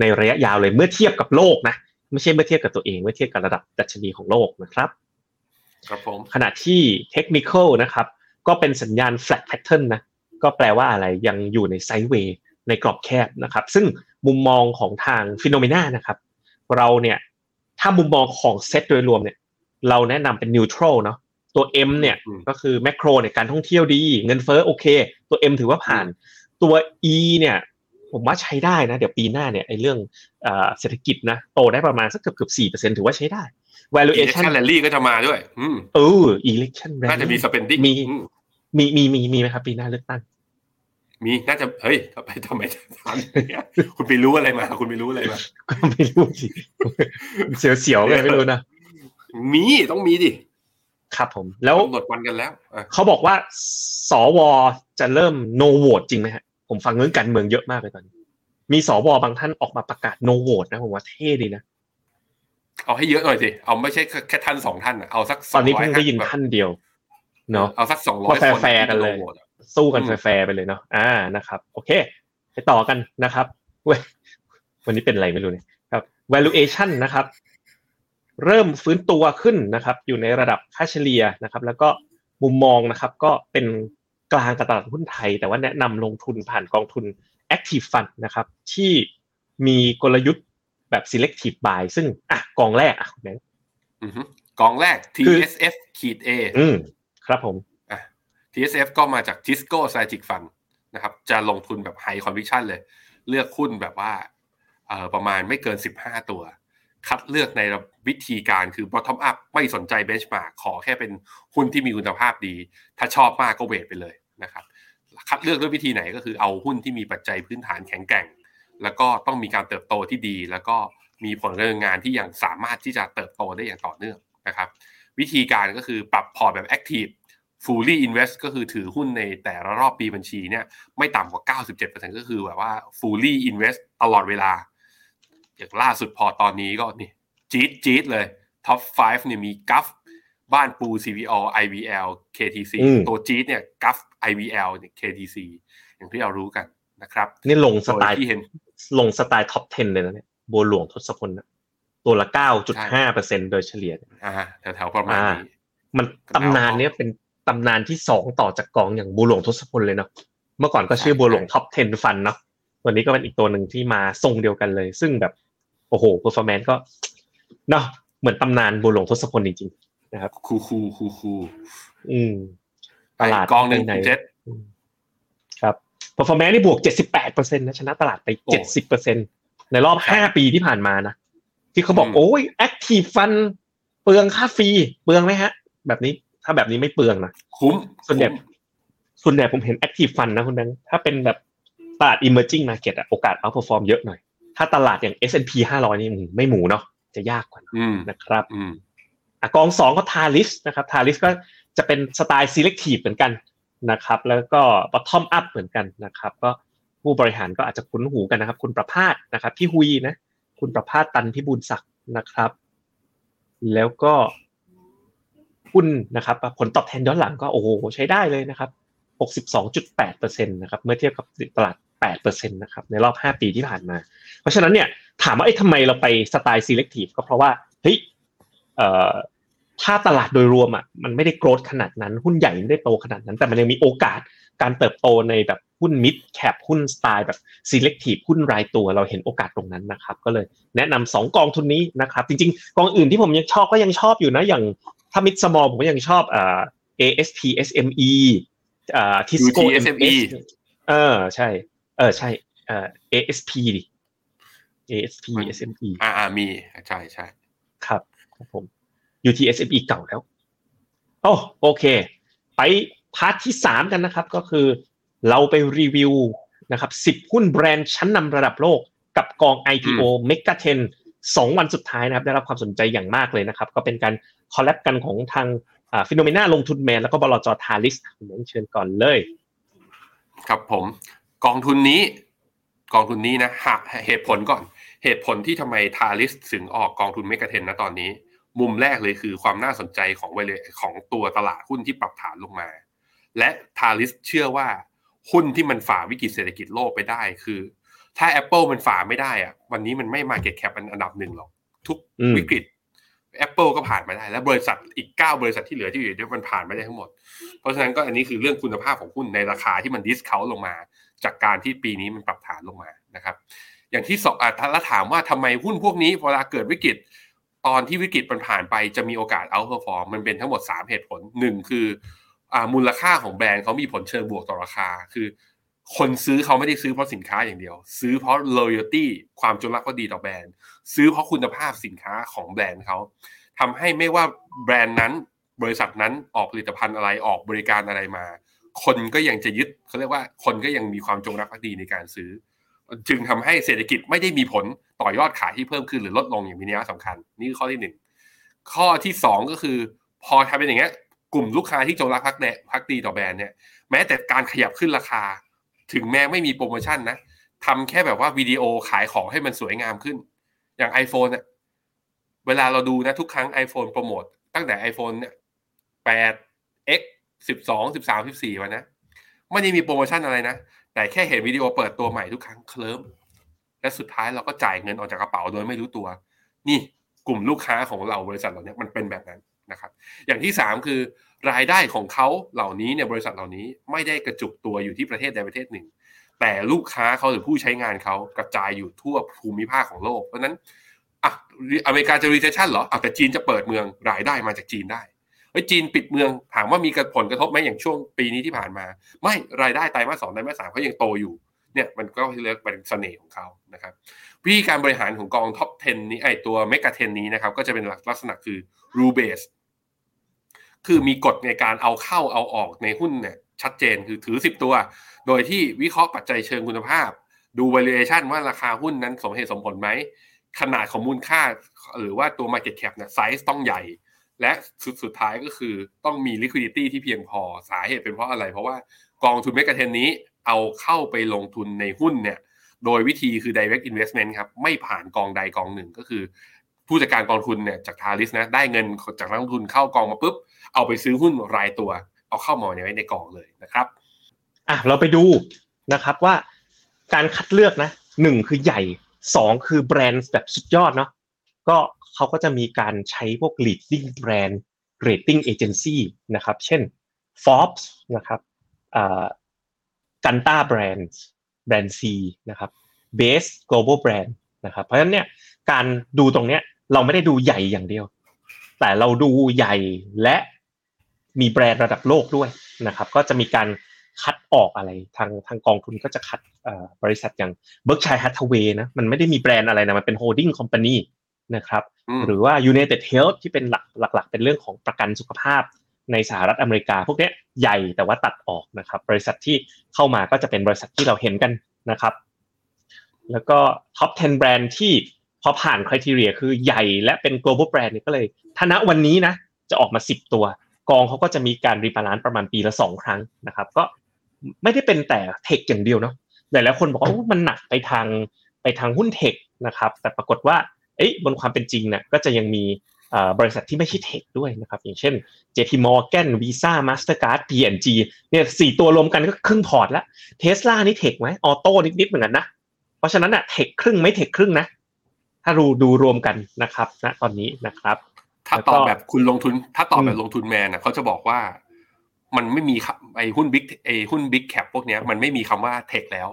ในระยะยาวเลยเมื่อเทียบกับโลกนะ ไม่ใช่เมื่อเทียบกับตัวเอง เมื่อเทียบกับระดับดัชนีของโลกนะครับ ครับผมขณะที่ technical นะครับ ก็เป็นสัญญาณ flat pattern นะ ก็แปลว่าอะไรยังอยู่ในไซด์เวย์ในกรอบแคบนะครับ ซึ่งมุมมองของทางฟิโนเมนานะครับ เราเนี่ยถ้ามุมมองของเซตโดยรวมเนี่ย เราแนะนำเป็น neutral เนาะตัว M เนี่ยอืมก็คือแม c โ o เนี่ยการท่องเที่ยวดี เงินเฟ้อโอเค ตัว M ถือว่าผ่าน ตัว E เนี่ยผมว่าใช้ได้นะ เดี๋ยวปีหน้าเนี่ยไอ้เรื่องเอ่อเศรษฐกิจนะโตได้ประมาณสักเกือบเกือบสี่เปอร์เซ็นถือว่าใช้ได้ valuation แคลรี่ก็จะมาด้วย อืมเออ election น่าจะมี rally spending มีอื มมีมีมีมีไหมครับ ปีหน้าเลือกตั้ง มีน่าจะเฮ้ยทำไมทำไมถามอย่างเงี้ยคุณไปรู้อะไรมา คุณไปรู้อะไรมาก็ไม่รู้สิเสียวๆไงไม่รู้นะมีต้องมีดิครับผม แล้วกำหนดวันกันแล้วอะเขาบอกว่าสวจะเริ่ม no vote จริงไหมฮะผมฟังเรื่องการเมืองเยอะมากเลยตอนนี้ มีสวบางท่านออกมาประกาศ no vote นะผมว่าเท่ดีนะเอาให้เยอะหน่อยสิ เอาไม่ใช่แค่ท่านสองท่านอะเอาสักตอนนี้เพิ่ง250ได้ยินท่านเดียว เนาะเอาสักสองร้อก็ยแฟร์ๆกันเลย สู้กันอืมแฟร์ๆไปเลยเนาะอ่านะครับ โอเค ไปต่อกันนะครับเว้ยวันนี้เป็นอะไรไม่รู้เนี่ยครับ valuation นะครับ เริ่มฟื้นตัวขึ้นนะครับ อยู่ในระดับค่าเฉลี่ยนะครับ แล้วก็มุมมองนะครับ ก็เป็นกลางกับตลาดหุ้นไทย แต่ว่าแนะนำลงทุนผ่านกองทุน active fund นะครับ ที่มีกลยุทธ์แบบ selective buy ซึ่งอะกองแรกอะคุณแบงค์อือฮึกองแรกคือ TSF ขีด A อืม ครับผมอะ TSF ก็มาจาก Tisco Strategic Fund นะครับ จะลงทุนแบบ High Conviction เลย เลือกหุ้นแบบว่าเอ่อประมาณไม่เกิน 15 ตัว คัดเลือกในวิธีการคือ bottom up ไม่สนใจ benchmark ขอแค่เป็นหุ้นที่มีคุณภาพดี ถ้าชอบมากก็เวทไปเลยนะครับ คัดเลือกด้วยวิธีไหนก็คือเอาหุ้นที่มีปัจจัยพื้นฐานแข็งแกร่ง แล้วก็ต้องมีการเติบโตที่ดี แล้วก็มีผลการดำเนินงานที่ยังสามารถที่จะเติบโตได้อย่างต่อเนื่องนะครับ วิธีการก็คือปรับพอร์ตแบบ active fully invest ก็คือถือหุ้นในแต่ละรอบปีบัญชีเนี่ยไม่ต่ำกว่า 97%ก็คือแบบว่า fully invest ตลอดเวลา อย่างล่าสุดพอร์ตตอนนี้ก็นี่จี๊ดจี๊ดเลย top 5เนี่ยมี GULF บ้านปู CVL IVL KTC อืมตัวจี๊ดเนี่ยกัฟ IVL เนี่ย KTC อย่างที่เรารู้กันนะครับ นี่ลงสไตล์โดยที่เห็น ลงสไตล์ top 10 เลยนะเนี่ยบัวหลวงทศพลนะตัวละ 9.5เปอร์เซ็นโดยเฉลี่ยอ่าแถวๆประมาณนี้มันตำนานเนี้ยเป็น ตำนานที่สองต่อจากกองอย่างบัวหลวงทศพลเลยเนาะเมื่อก่อนก็ชื่อใช่บัวหลวงท็อป10ฟันเนาะตัวนี้ก็เป็นอีกตัวหนึ่งที่มาทรงเดียวกันเลย ซึ่งแบบโอ้โห p e r f o r m a n c e ก็เนาะเหมือนตำนานบัวหลวงทศพลจริงคูคูคูคูๆอืมตลาดกองหนึ่งไหนคุณเจ็ดอืมครับ performance นี่บวก78%นะชนะตลาดไปโอ้70%ในรอบใช่5ปีที่ผ่านมานะที่เขาบอกอืมโอ้ย active fund เปลืองค่าฟรีเปลืองไหมฮะ แบบนี้ ถ้าแบบนี้ไม่เปลืองนะคุ้มส่วนใหญ่คุ้มส่วนใหญ่ผมเห็น active fund นะคุณแบงค์ถ้าเป็นแบบตลาด emerging market อะโอกาส outperform เยอะหน่อย ถ้าตลาดอย่าง S&P 500 นี่อืมไม่หมูเนาะจะยากกว่าอืมนะครับอืมอะกองสองก็ทาริสนะครับทาริสก็จะเป็นสไตล์ selective เหมือนกันนะครับ แล้วก็ bottom up เหมือนกันนะครับ ก็ผู้บริหารก็อาจจะคุ้นหูกันนะครับ คุณประภาสนะครับ พี่ฮุยนะ คุณประภาสตันพิบูลศักดิ์นะครับ แล้วก็ หุ้นนะครับผลตอบแทนย้อนหลังก็โอ้โหใช้ได้เลยนะครับ62.8%นะครับเมื่อเทียบกับตลาด 8%นะครับในรอบ 5 ปีที่ผ่านมา เพราะฉะนั้นเนี่ยถามว่าไอ้ทำไมเราไปสไตล์ selective ก็เพราะว่าเฮ้ยถ้าตลาดโดยรวมอะมันไม่ได้โกรธขนาดนั้น หุ้นใหญ่ไม่ได้โตขนาดนั้น แต่มันยังมีโอกาสการเติบโตในแบบหุ้น mid cap หุ้นสไตล์แบบ selective หุ้นรายตัวเราเห็นโอกาสตรงนั้นนะครับ ก็เลยแนะนำสองกองทุนนี้นะครับ จริง ๆ กองอื่นที่ผมยังชอบก็ยังชอบอยู่นะอย่าง ถ้า mid small ผมก็ยังชอบอ่า ASP SME อ่า Tisco UTSME MS เออใช่ เออใช่เอ่อ ASP ดิ ASP SME อ่าอ่ามีใช่ใช่ครับครับผม UTSME เก่าแล้วโอ้โอเค ไป part ที่สามกันนะครับ ก็คือเราไปรีวิวนะครับสิบหุ้นแบรนด์ชั้นนำระดับโลกกับกอง IPO m e g a 10สองวันสุดท้ายนะครับ ได้รับความสนใจอย่างมากเลยนะครับ ก็เป็นการ collab กันของทาง FINNOMENA ลงทุนแมนแล้วก็บลจ Talisผมเชิญก่อนเลย ครับผม กองทุนนี้ กองทุนนี้นะหาเหตุผลก่อน เหตุผลที่ทำไมทาริสถึงออกกองทุนเมกะเทนนะตอนนี้ มุมแรกเลยคือความน่าสนใจของเวลของตัวตลาดหุ้นที่ปรับฐานลงมา และทาริสเชื่อว่าหุ้นที่มันฝ่าวิกฤตเศรษฐกิจโลกไปได้คือ ถ้า Apple มันฝ่าไม่ได้อะวันนี้มันไม่มาเก็ตแคปอันดับหนึ่งหรอก ทุกอืมวิกฤต Apple ก็ผ่านมาได้ และบริษัทอีก 9 บริษัทที่เหลือที่อยู่เนี่ยมันผ่านไม่ได้ทั้งหมด เพราะฉะนั้นก็อันนี้คือเรื่องคุณภาพของหุ้นในราคาที่มัน discount ลงมา จากการที่ปีนี้มันปรับฐานลงมานะครับ อย่างที่สองอะถ้าถามว่าทำไมหุ้นพวกนี้เวลาเกิดวิกฤตตอนที่วิกฤตมันผ่านไปจะมีโอกาส outperform มันเป็นทั้งหมด 3 เหตุผลหนึ่งคืออ่ามูลค่าของแบรนด์เขามีผลเชิงบวกต่อราคา คือ คนซื้อเขาไม่ได้ซื้อเพราะสินค้าอย่างเดียว ซื้อเพราะ loyalty ความจงรักภักดีต่อแบรนด์ ซื้อเพราะคุณภาพสินค้าของแบรนด์เขาทำให้ไม่ว่าแบรนด์นั้น บริษัทนั้นออกผลิตภัณฑ์อะไรออกบริการอะไรมา คนก็ยังจะยึดเขาเรียกว่าคนก็ยังมีความจงรักภักดีในการซื้อ จึงทำให้เศรษฐกิจไม่ได้มีผลต่อยอดขายที่เพิ่มขึ้นหรือลดลงอย่างมีนัยสำคัญ นี่คือข้อที่หนึ่งข้อที่สองก็คือ พอทำเป็นอย่างเงี้ยกลุ่มลูกค้าที่จงรักภักดีภักดีต่อแบรนด์เนี่ยแม้แต่การขยับขึ้นราคา ถึงแม้ไม่มีโปรโมชั่นนะทำแค่แบบว่าวิดีโอขายของให้มันสวยงามขึ้น อย่าง iPhone เนี่ยเวลาเราดูนะทุกครั้ง iPhone โปรโมทตั้งแต่ iPhone เนี่ย8 X 12 13 14มานะไม่ได้มีโปรโมชั่นอะไรนะ แต่แค่เห็นวิดีโอเปิดตัวใหม่ทุกครั้งเคลิ้มและสุดท้ายเราก็จ่ายเงินออกจากกระเป๋าโดยไม่รู้ตัว นี่กลุ่มลูกค้าของเราบริษัทเหล่านี้มันเป็นแบบนั้นนะครับ อย่างที่สามคือ รายได้ของเขาเหล่านี้เนี่ยบริษัทเหล่านี้ไม่ได้กระจุกตัวอยู่ที่ประเทศใดประเทศหนึ่ง แต่ลูกค้าเขาหรือผู้ใช้งานเขากระจายอยู่ทั่วภูมิภาคของโลก เพราะนั้นอะอเมริกาจะ recession เหรออะแต่จีนจะเปิดเมืองรายได้มาจากจีนได้เฮ้ยจีนปิดเมืองถามว่ามีผลกระทบไหมอย่างช่วงปีนี้ที่ผ่านมา ไม่รายได้ไตรมาสสองไตรมาสสามเขายังโตอยู่เนี่ยมันก็เรียกเป็นเสน่ห์ของเขานะครับวิธีการบริหารของกอง top 10 นี้ไอตัว MEGA ten นี้นะครับก็จะเป็นลักษณะคือ rule base คือมีกฎในการเอาเข้าเอาออกในหุ้นเนี่ยชัดเจนคือถือ 10 ตัว โดยที่วิเคราะห์ปัจจัยเชิงคุณภาพ ดู valuation ว่าราคาหุ้นนั้นสมเหตุสมผลไหม ขนาดของมูลค่า หรือว่าตัว market cap เนี่ยไซส์ต้องใหญ่ และสุดสุดท้ายก็คือต้องมี liquidity ที่เพียงพอสาเหตุเป็นเพราะอะไร เพราะว่ากองทุนเมกะเทนนี้เอาเข้าไปลงทุนในหุ้นเนี่ยโดยวิธีคือ direct investment ครับ ไม่ผ่านกองใดกองหนึ่งก็คือ ผู้จัดการกองทุนเนี่ยจากทาริสนะได้เงินจากนักลงทุนเข้ากองมาปุ๊บเอาไปซื้อหุ้นรายตัว เอาเข้ามาไว้ในกองเลยนะครับอะเราไปดูนะครับว่าการคัดเลือกนะหนึ่งคือใหญ่สองคือแบรนด์แบบสุดยอดเนาะก็เขาก็จะมีการใช้พวก leading brand rating agency นะครับ เช่น Forbes นะครับอ่ากันตาแบรนด์แบรนด์ C นะครับ Base Global Brand นะครับ เพราะฉะนั้นเนี่ยการดูตรงเนี้ย เราไม่ได้ดูใหญ่อย่างเดียว แต่เราดูใหญ่และมีแบรนด์ระดับโลกด้วยนะครับ ก็จะมีการคัดออกอะไรทางทางกองทุนก็จะคัดบริษัทอย่าง Berkshire Hathaway นะมันไม่ได้มีแบรนด์อะไรนะมันเป็น holding company นะครับอืมหรือว่า United Health ที่เป็นหลักหลัก ๆ เป็นเรื่องของประกันสุขภาพในสหรัฐอเมริกา พวกเนี้ยใหญ่แต่ว่าตัดออกนะครับ บริษัทที่เข้ามาก็จะเป็นบริษัทที่เราเห็นกันนะครับ แล้วก็ top 10 แบรนด์ที่ พอผ่าน criteria คือใหญ่และเป็น global brand เนี่ยก็เลยถ้าณวันนี้นะจะออกมา10ตัว กองเขาก็จะมีการ rebalance ประมาณปีละ2ครั้งนะครับ ก็ไม่ได้เป็นแต่ tech อย่างเดียวเนาะหลายๆคนบอกว่ามันหนักไปทางไปทางหุ้น tech นะครับ แต่ปรากฏว่าเอ้ยบนความเป็นจริงเนี่ยก็จะยังมีบริษัทที่ไม่ใช่ tech ด้วยนะครับ อย่างเช่น JP Morgan Visa Mastercard P&G เนี่ยสี่ตัวรวมกันก็ครึ่งพอร์ตแล้วเทสลานี่ tech ไหม auto นิดๆเหมือนกันนะ เพราะฉะนั้นอะ tech ครึ่งไม่ tech ครึ่งนะ ถ้าดูดูรวมกันนะครับณตอนนี้นะครับ ถ้าแล้วตก็อบแบบคุณลงทุน ถ้าตอบแบอืบมลงทุนแมนนะเขาจะบอกว่ามันไม่มีคำไอ้หุ้น big ไอ้หุ้น big cap พวกเนี้ยมันไม่มีคำว่า tech แล้ว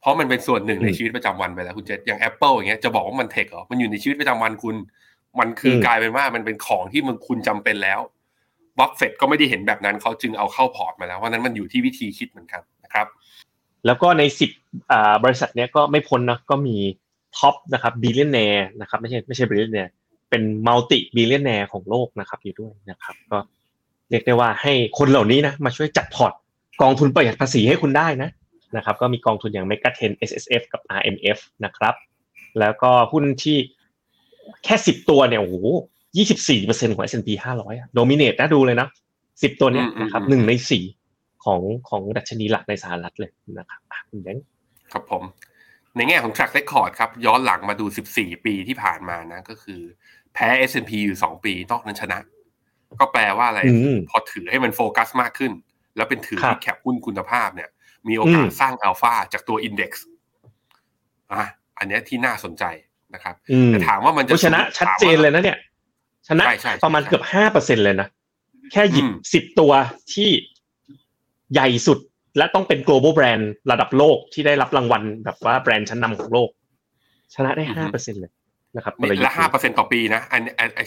เพราะมันเป็นส่วนหนึ่งในชีวิตประจำวันไปแล้วคุณเจษอย่าง Apple อย่างเงี้ยจะบอกว่ามัน tech เหรอมันอยู่ในชีวิตประจำวันคุณ มันคืออกลายเป็นว่ามันเป็นของที่มันคุณจำเป็นแล้วบัฟเฟตก็ไม่ได้เห็นแบบนั้นเขาจึงเอาเข้าพอร์ตมาแล้วเพราะฉะนั้นมันอยู่ที่วิธีคิดเหมือนกันนะครับ แล้วก็ในสิบอ่าบริษัทเนี้ยก็ไม่พ้นนะก็มี top นะครับ billionaire นะครับไม่ใช่ไม่ใช่ billionaire เป็น multi-billionaire ของโลกนะครับอยู่ด้วยนะครับ ก็เรียกได้ว่าให้คนเหล่านี้นะมาช่วยจัดพอร์ตกองทุนประหยัดภาษีให้คุณได้นะนะครับ ก็มีกองทุนอย่าง Mega 10 SSF กับ RMF นะครับ แล้วก็หุ้นที่แค่สิบตัวเนี่ยโอ้โหยี่สิบสี่เปอร์เซ็นของ S&P ห้าร้อยโดมิเนตนะดูเลยนะสิบตัวเนี้ยนะครับหนึ่งในสี่ของของดัชนีหลักในสหรัฐเลยนะครับคุณแบงค์ครับผม ในแง่ของ track record ครับ ย้อนหลังมาดู 14 ปีที่ผ่านมานะ ก็คือ แพ้ S&P อยู่ 2 ปีนอกนั้นชนะ ก็แปลว่าอะไร พอถือให้มันโฟกัสมากขึ้น แล้วเป็นถือที่แคปหุ้นคุณภาพเนี่ย มีโอกาสสร้างอัลฟาจากตัวอินเด็กซ์อะอันนี้ที่น่าสนใจนะครับแต่ถามว่ามันจะชนะชัดเจนเลยนะเนี่ย ชนะประมาณเกือบห้าเปอร์เซ็นเลยนะ แค่หยิบสิบตัวที่ใหญ่สุด และต้องเป็น global brand ระดับโลกที่ได้รับรางวัลแบบว่าแบรนด์ชั้นนำของโลก ชนะได้ห้าเปอร์เซ็นเลยนะครับและห้าเปอร์เซ็นต่อปีนะอัน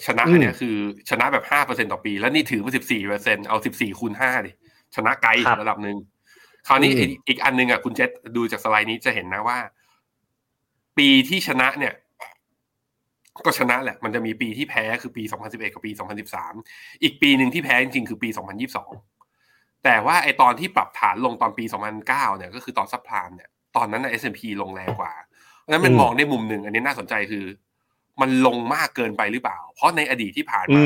ชนะอันนี้คือชนะแบบห้าเปอร์เซ็นต่อปี แล้วนี่ถือว่าสิบสี่เปอร์เซ็นเอาสิบสี่คูณห้าดิชนะไกลระดับหนึ่งคราวนี้อีกอันหนึ่งอะคุณเจษดูจากสไลด์นี้จะเห็นนะว่า ปีที่ชนะเนี่ย ก็ชนะแหละ มันจะมีปีที่แพ้คือปี 2011 กับปี 2013 อีกปีหนึ่งที่แพ้จริงๆคือปี 2022 แต่ว่าไอตอนที่ปรับฐานลงตอนปี 2009เนี่ยก็คือตอนซับพลามเนี่ยตอนนั้นนะ S&P ลงแรงกว่าเพราะฉะนั้นมันมองในมุมหนึ่งอันนี้น่าสนใจคือ มันลงมากเกินไปหรือเปล่า เพราะในอดีตที่ผ่านมา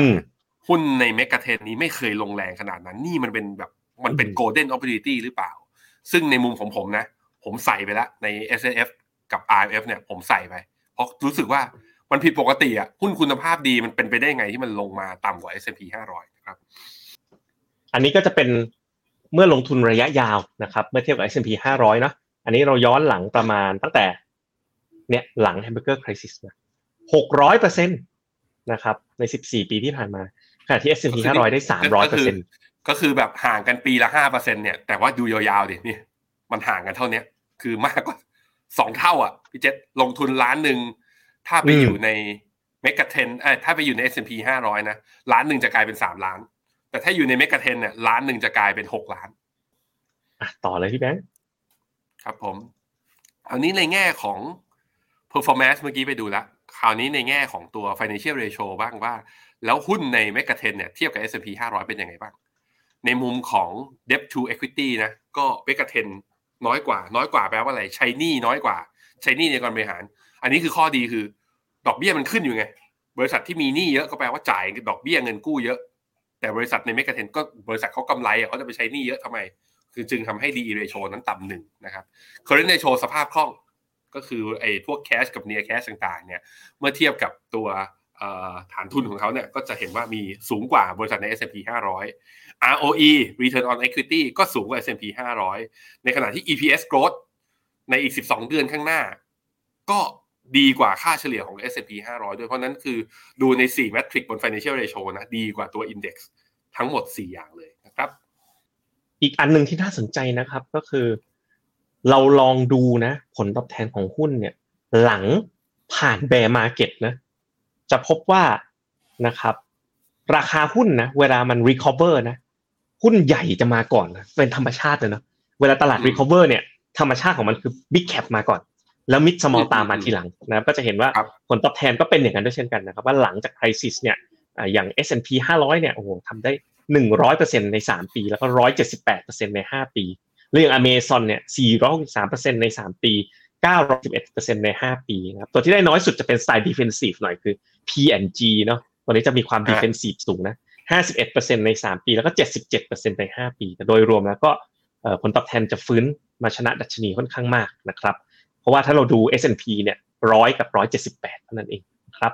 หุ้นในเมกะเทนนี้ไม่เคยลงแรงขนาดนั้น นี่มันเป็นแบบมันเป็นโกลเด้นออป o r t u n i t y หรือเปล่า ซึ่งในมุมของผมนะ ผมใส่ไปแล้วใน S F กับ R F เนี่ยผมใส่ไป เพราะรู้สึกว่ามันผิดปกติอะหุ้นคุณภาพดีมันเป็นไปได้ไงที่มันลงมาต่ำกว่า S&P 500 ครับ อันนี้ก็จะเป็น เมื่อลงทุนระยะยาวนะครับ เมื่อเทียบกับ S&P 500นะอันนี้เราย้อนหลังประมาณตั้งแต่เนี่ยหลัง Hamburger Crisis นะ600เปอร์เซ็นตนะครับ ใน14ปีที่ผ่านมาขณะที่ S&P 500 ได้300เปอร์เซ็นก็คือแบบห่างกันปีละ5เปอร์เซ็นเนี่ยแต่ว่าดูยาวๆดินี่มันห่างกันเท่านี้คือมากกว่าสองเท่าอะพี่เจษลงทุนล้านหนึ่งถ้าไปอยู่ในเมกะเทนเอ้ถ้าไปอยู่ใน S&P 500 นะล้านหนึ่งจะกลายเป็น3ล้าน แต่ถ้าอยู่ในเมกะเทนเนี่ยล้านหนึ่งจะกลายเป็นหกล้านอะต่อเลยพี่แบงค์ครับผมอันนี้ในแง่ของ performance เมื่อกี้ไปดูแล้วคราวนี้ในแง่ของตัว financial ratio บ้างว่า แล้วหุ้นในเมกะเทนเนี่ยเทียบกับ S&P 500 เป็นยังไงบ้าง ในมุมของ debt to equity นะก็เมกะเทนน้อยกว่า น้อยกว่าแปลว่าอะไรใช้หนี้น้อยกว่าใช้หนี้ในการบริหาร อันนี้คือข้อดีคือ ดอกเบี้ยมันขึ้นอยู่ไง บริษัทที่มีหนี้เยอะก็แปลว่าจ่ายดอกเบี้ยเงินกู้เยอะ แต่บริษัทในเมกะเทนก็บริษัทเขากำไรเขาจะไปใช้นี่เยอะทำไม คือจึงทำให้ดีเรโชนั้นต่ำหนึ่งนะครับเคอร์เรนต์เรโชสภาพคล่องก็คือไอ้พวกแคชกับเนียแคชต่างๆเนี่ยเมื่อเทียบกับตัวฐานทุนของเขาเนี่ยก็จะเห็นว่ามีสูงกว่าบริษัทใน S&P 500 ROE Return on Equity ก็สูงกว่า S&P 500 ในขณะที่ EPS growth ในอีก 12 เดือนข้างหน้า ก็ ดีกว่าค่าเฉลี่ยของ S&P 500 ด้วยเพราะนั้นคือดูใน4 metric บน financial ratio นะ ดีกว่าตัว index ทั้งหมด 4 อย่างเลยนะครับ อีกอันหนึ่งที่น่าสนใจนะครับก็คือ เราลองดูนะ ผลตอบแทนของหุ้นเนี่ย หลังผ่านแบร์มาเก็ตนะ จะพบว่านะครับ ราคาหุ้นนะ เวลามัน recover นะ หุ้นใหญ่จะมาก่อนนะเป็นธรรมชาติเลยนะเวลาตลาด recover เนี่ยธรรมชาติของมันคือ big cap มาก่อน แล้วมิดสมอลตามมาทีหลังนะครับก็จะเห็นว่าผลตอบแทนก็เป็นอย่างนั้นด้วยเช่นกันนะครับว่าหลังจากคริสิสเนี่ยอย่าง S&P 500เนี่ยโอ้โหทำได้ 100%ใน 3 ปี แล้วก็ 178%ใน 5 ปี เรื่อง Amazon เนี่ย 463%ใน 3 ปี 911%ใน 5 ปีนะครับตัวที่ได้น้อยสุดจะเป็นสไตล์ defensive หน่อยคือ P&G เนาะตัวนี้จะมีความ defensive สูงนะ 51%ใน 3 ปี แล้วก็ 77%ใน 5 ปีแต่โดยรวมแล้วก็ผลตอบแทนจะฟื้นมาชนะดัชนีค่อนข้างมากนะครับ เพราะว่าถ้าเราดู S&P เนี่ยร้อยกับร้อยเจ็ดสิบแปดเท่านั้นเองครับ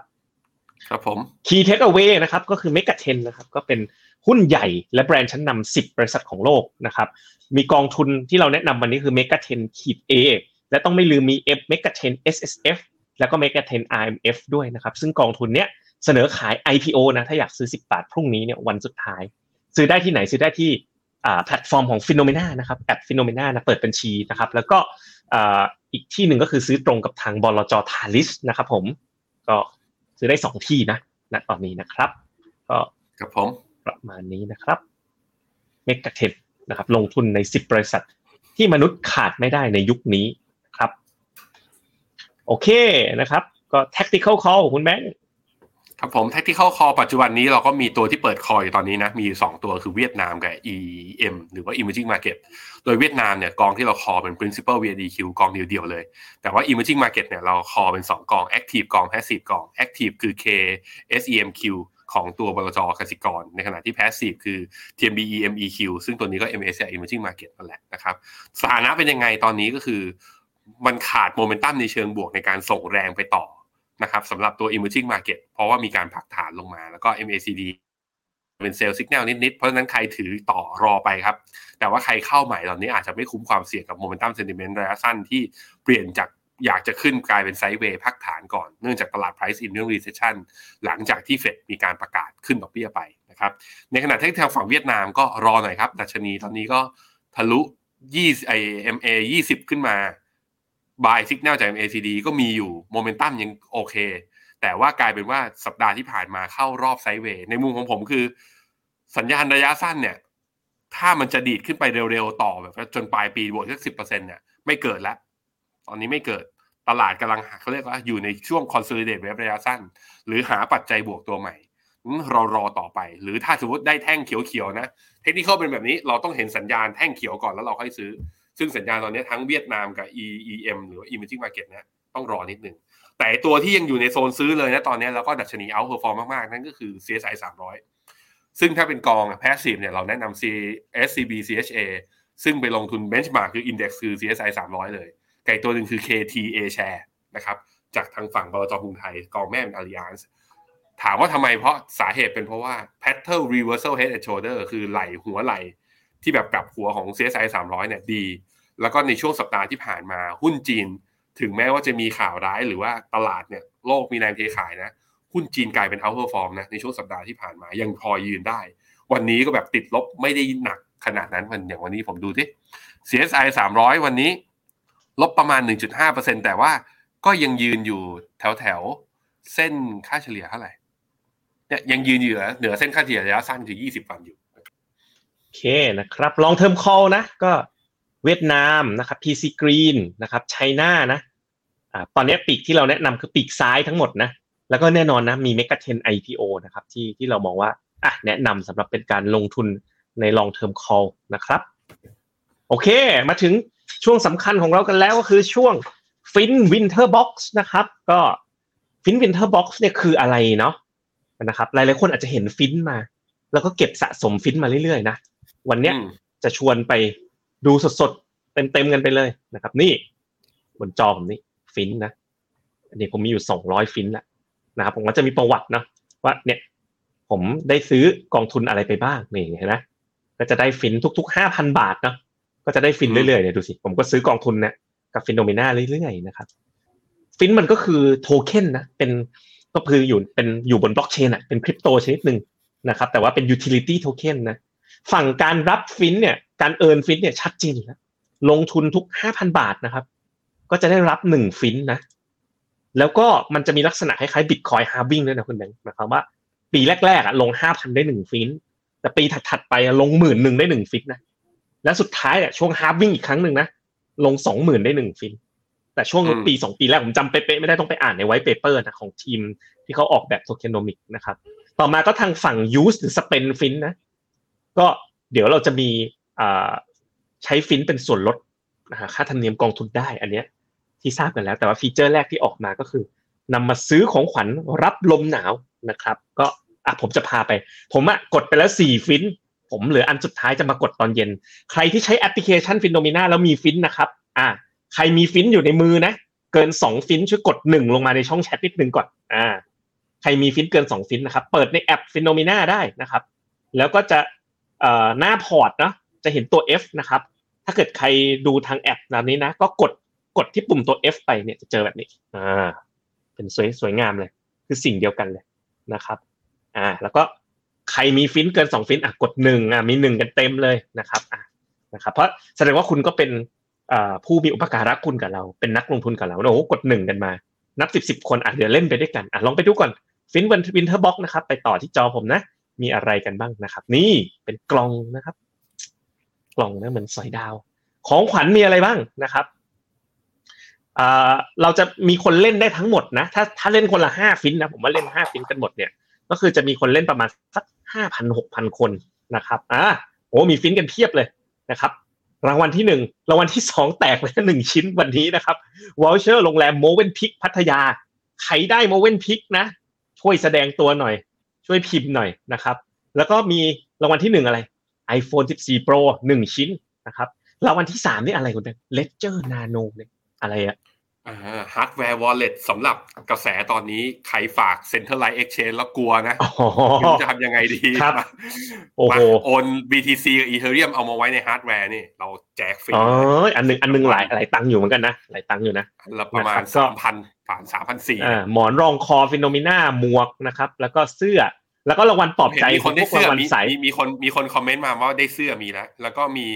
ครับผม Key Takeaway นะครับก็คือ Mega 10นะครับก็เป็นหุ้นใหญ่และแบรนด์ชั้นนำสิบบริษัทของโลกนะครับมีกองทุนที่เราแนะนำวันนี้คือ Mega 10ขีด A และต้องไม่ลืมมี F Mega 10 SSF แล้วก็ Mega 10 RMF ด้วยนะครับ ซึ่งกองทุนเนี้ยเสนอขาย IPO นะถ้าอยากซื้อ 10 บาทพรุ่งนี้เนี่ยวันสุดท้าย ซื้อได้ที่ไหนซื้อได้ที่ แพลตฟอร์มของ Phenomena นะครับแอป Phenomena นะเปิดบัญชีนะครับ แล้วก็อีกที่หนึ่งก็คือซื้อตรงกับทางบลจทาริสนะครับผมก็ซื้อได้สองที่นะณตอนนี้นะครับ ก็ครับผมประมาณนี้นะครับเมกะเทนนะครับลงทุนในสิบบริษัทที่มนุษย์ขาดไม่ได้ในยุคนี้ครับ โอเคนะครับ ก็ tactical call คุณแบงค์ ครับผม tactical call ปัจจุบันนี้เราก็มีตัวที่เปิดคอยอยู่ตอนนี้นะ มีสองตัวคือเวียดนามกับ EM หรือว่า emerging market โดยเวียดนามเนี่ยกองที่เราคอเป็น principal VDQ กองเดียวๆเลย แต่ว่า emerging market เนี่ยเราคอเป็น 2 กอง active กอง passive กอง active คือ K SEMQ ของตัวบลจกสิกร ในขณะที่ passive คือ TMB EMEQ ซึ่งตัวนี้ก็ MSCI emerging market นั่นแหละนะครับสถานะเป็นยังไงตอนนี้ก็คือ มันขาดโมเมนตัมในเชิงบวกในการส่งแรงไปต่อ นะครับสำหรับตัว emerging market เพราะว่ามีการผักฐานลงมา แล้วก็ MACD เป็นเซลล์สัญญาณนิดๆ เพราะฉะนั้นใครถือต่อรอไปครับ แต่ว่าใครเข้าใหม่ตอนนี้อาจจะไม่คุ้มความเสี่ยงกับโมเมนตัมเซนติเมนต์ระยะสั้นที่เปลี่ยนจากอยากจะขึ้นกลายเป็นไซด์เวย์พักฐานก่อน เนื่องจากตลาด price in เรื่อง recession หลังจากที่เฟดมีการประกาศขึ้นดอกเบี้ยไปนะครับ ในขณะที่ทางฝั่งเวียดนามก็รอหน่อยครับ ดัชนีตอนนี้ก็ทะลุ20ไอ MA 20 ขึ้นมา บายสัญญาณจาก MACD ก็มีอยู่โมเมนตัมยังโอเค แต่ว่ากลายเป็นว่าสัปดาห์ที่ผ่านมาเข้ารอบไซด์เวย์ในมุมของผมคือ สัญญาณระยะสั้นเนี่ย ถ้ามันจะดีดขึ้นไปเร็วๆต่อแบบจนปลายปีบวกสักสิบเปอร์เซ็นเนี่ยไม่เกิดแล้วตอนนี้ไม่เกิดตลาดกำลังเขาเรียกว่าอยู่ในช่วง consolidate ระยะสั้น หรือหาปัจจัยบวกตัวใหม่เรารอต่อไป หรือถ้าสมมติได้แท่งเขียวๆนะ เทคนิคเป็นแบบนี้เราต้องเห็นสัญญาณแท่งเขียวก่อนแล้วเราค่อยซื้อ ซึ่งสัญญาณตอนนี้ทั้งเวียดนามกับ EEM หรือว่า Emerging Market เนี่ยต้องรอนิดนึง แต่ตัวที่ยังอยู่ในโซนซื้อเลยนะตอนนี้แล้วก็ดัชนี outperform มาก ๆ นั่นก็คือ CSI 300 ซึ่งถ้าเป็นกอง passive เนี่ยเราแนะนำ SCBCHA ซึ่งไปลงทุน benchmark คือ index คือ CSI 300 เลยอีกตัวหนึ่งคือ KT-Ashares นะครับจากทางฝั่งบลจกรุงไทยกองแม่เป็น Allianz ถามว่าทำไมเพราะสาเหตุเป็นเพราะว่า pattern reversal head and shoulder คือไหลหัวไหล ที่แบบกลับหัวของ CSI 300เนี่ยดี แล้วก็ในช่วงสัปดาห์ที่ผ่านมาหุ้นจีน ถึงแม้ว่าจะมีข่าวร้ายหรือว่าตลาดเนี่ยโลกมีแรงเทขายนะหุ้นจีนกลายเป็น outperform นะในช่วงสัปดาห์ที่ผ่านมายังพอยืนได้ วันนี้ก็แบบติดลบไม่ได้หนักขนาดนั้นมันอย่างวันนี้ผมดูที่ CSI 300 วันนี้ ลบประมาณ 1.5%แต่ว่าก็ยังยืนอยู่แถวแถวเส้นค่าเฉลี่ยเท่าไหร่เนี่ยยังยืนอยู่เหนือเส้นค่าเฉลี่ยระยะสั้นคือ 20 วันอยู่ เคนะครับ ลองเทอมคอลนะ ก็เวียดนามนะครับ PC Green นะครับไชน่านะอ่าตอนนี้ปีกที่เราแนะนำคือปีกซ้ายทั้งหมดนะ แล้วก็แน่นอนนะ มีเมกะเทน IPO นะครับ ที่ที่เรามองว่าอะแนะนำสำหรับเป็นการลงทุนในลองเทอมคอลนะครับ โอเค มาถึงช่วงสำคัญของเรากันแล้วก็คือช่วงฟิน Winter Box นะครับ ก็ฟิน Winter Box เนี่ยคืออะไรเนาะนะครับหลายๆคนอาจจะเห็นฟินมา แล้วก็เก็บสะสมฟินมาเรื่อยๆนะ วันเนี้ยจะชวนไปดูสดๆเต็มๆกันไปเลยนะครับ นี่บนจอผมนี่ฟินนะอันนี้ผมมีอยู่สองร้อยฟินแล้วนะครับผมก็จะมีประวัตินะว่าเนี่ยผมได้ซื้อกองทุนอะไรไปบ้างนี่เห็นไหมก็จะได้ฟินทุกๆห้าพันบาทเนาะก็จะได้ฟินเรื่อยๆเนี่ยดูสิผมก็ซื้อกองทุนเนี่ยกับ Finnomena เรื่อยๆนะครับฟินมันก็คือโทเค็นนะเป็นก็คืออยู่เป็นอยู่บนบล็อกเชนอะเป็นคริปโตชนิดหนึ่งนะครับแต่ว่าเป็นยูทิลิตี้โทเค็นนะ ฝั่งการรับฟินเนี่ยการ earn ฟินเนี่ยชัดเจนแล้วลงทุนทุกห้าพันบาทนะครับ ก็จะได้รับหนึ่งฟินนะแล้วก็มันจะมีลักษณะคล้ายๆ Bitcoin halving ด้วยนะคุณแบงค์หมายความว่า ปีแรกๆอะลงห้าพันได้หนึ่งฟินแต่ปีถัดๆไปลงหมื่นหนึ่งได้หนึ่งฟินนะแล้วสุดท้ายอะช่วง halving อีกครั้งหนึ่งนะลงสองหมื่นได้หนึ่งฟินแต่ช่วงปีสองปีแรกผมจำเป๊ะๆไม่ได้ต้องไปอ่านใน white paper นะของทีมที่เขาออกแบบ tokenomics นะครับ ต่อมาก็ทางฝั่ง use หรือ spend ฟินนะ ก็เดี๋ยวเราจะมีใช้ฟินเป็นส่วนลดนะฮะค่าธรรมเนียมกองทุนได้อันเนี้ยที่ทราบกันแล้ว แต่ว่าฟีเจอร์แรกที่ออกมาก็คือนำมาซื้อของขวัญรับลมหนาวนะครับ ก็อะผมจะพาไป ผมอะกดไปแล้วสี่ฟินผมเหลืออันสุดท้ายจะมากดตอนเย็น ใครที่ใช้แอปพลิเคชัน Finnomena แล้วมีฟินนะครับ อ่า ใครมีฟินอยู่ในมือนะ เกินสองฟินช่วยกดหนึ่งลงมาในช่องแชทนิดนึงก่อน อ่า ใครมีฟินเกินสองฟินนะครับ เปิดในแอป Finnomena ได้นะครับ แล้วก็จะ หน้าพอร์ตนะจะเห็นตัว F นะครับ ถ้าเกิดใครดูทางแอปแบบนี้นะ ก็กดกดที่ปุ่มตัว F ไปเนี่ยจะเจอแบบนี้อ่าเป็นสวยสวยงามเลย คือสิ่งเดียวกันเลยนะครับอ่าแล้วก็ใครมีฟินเกินสองฟินอะกดหนึ่งอะมีหนึ่งกันเต็มเลยนะครับอะนะครับ เพราะแสดงว่าคุณก็เป็นผู้มีอุปการะคุณกับเรา เป็นนักลงทุนกับเราโอ้โหกดหนึ่งกันมา นับสิบสิบคนอะเดี๋ยวเล่นไปด้วยกันอะลองไปดูก่อนฟินวัน Winter Box นะครับ ไปต่อที่จอผมนะ มีอะไรกันบ้างนะครับ นี่เป็นกล่องนะครับ กล่องนะเหมือนสอยดาว ของขวัญมีอะไรบ้างนะครับเราจะมีคนเล่นได้ทั้งหมดนะ ถ้าถ้าเล่นคนละห้าฟินนะผมว่าเล่นห้าฟินกันหมดเนี่ย ก็คือจะมีคนเล่นประมาณสักห้าพันหกพันคนนะครับอ่าโอ้มีฟินกันเพียบเลยนะครับ รางวัลที่หนึ่งรางวัลที่สองแจกเลยหนึ่งชิ้นวันนี้นะครับvoucher โรงแรม Mövenpick พัทยา ใครได้ Mövenpick นะ ช่วยแสดงตัวหน่อย ช่วยพิมพ์หน่อยนะครับ แล้วก็มีรางวัลที่หนึ่งอะไร iPhone 14 Pro หนึ่งชิ้นนะครับรางวัลที่สามนี่อะไรคุณเนี่ย Ledger Nano เนี่ยอะไรอะ hardware wallet สำหรับกระแสตอนนี้ใครฝาก Centralized Exchange แล้วกลัวนะอ๋อไม่รู้จะทำยังไงดีครับมาโอ้โหมาโอน BTC กับ Ethereum เอามาไว้ในฮาร์ดแวร์นี่ เราแจกฟรีอ๋ออันหนึ่งอันหนึ่งหลายหลายตังค์อยู่เหมือนกันนะ หลายตังค์อยู่นะละประมาณนะครับก็สามพัน ผ่านสามพันสี่อ่าหมอนรองคอ Finnomena หมวกนะครับ แล้วก็เสื้อ แล้วก็รางวัลปลอบใจมีคนได้พวกเสื้อรางวัลมีใสมีมีคนมีคนคอมเมนต์มาว่าได้เสื้อมีแล้ว แล้วก็มี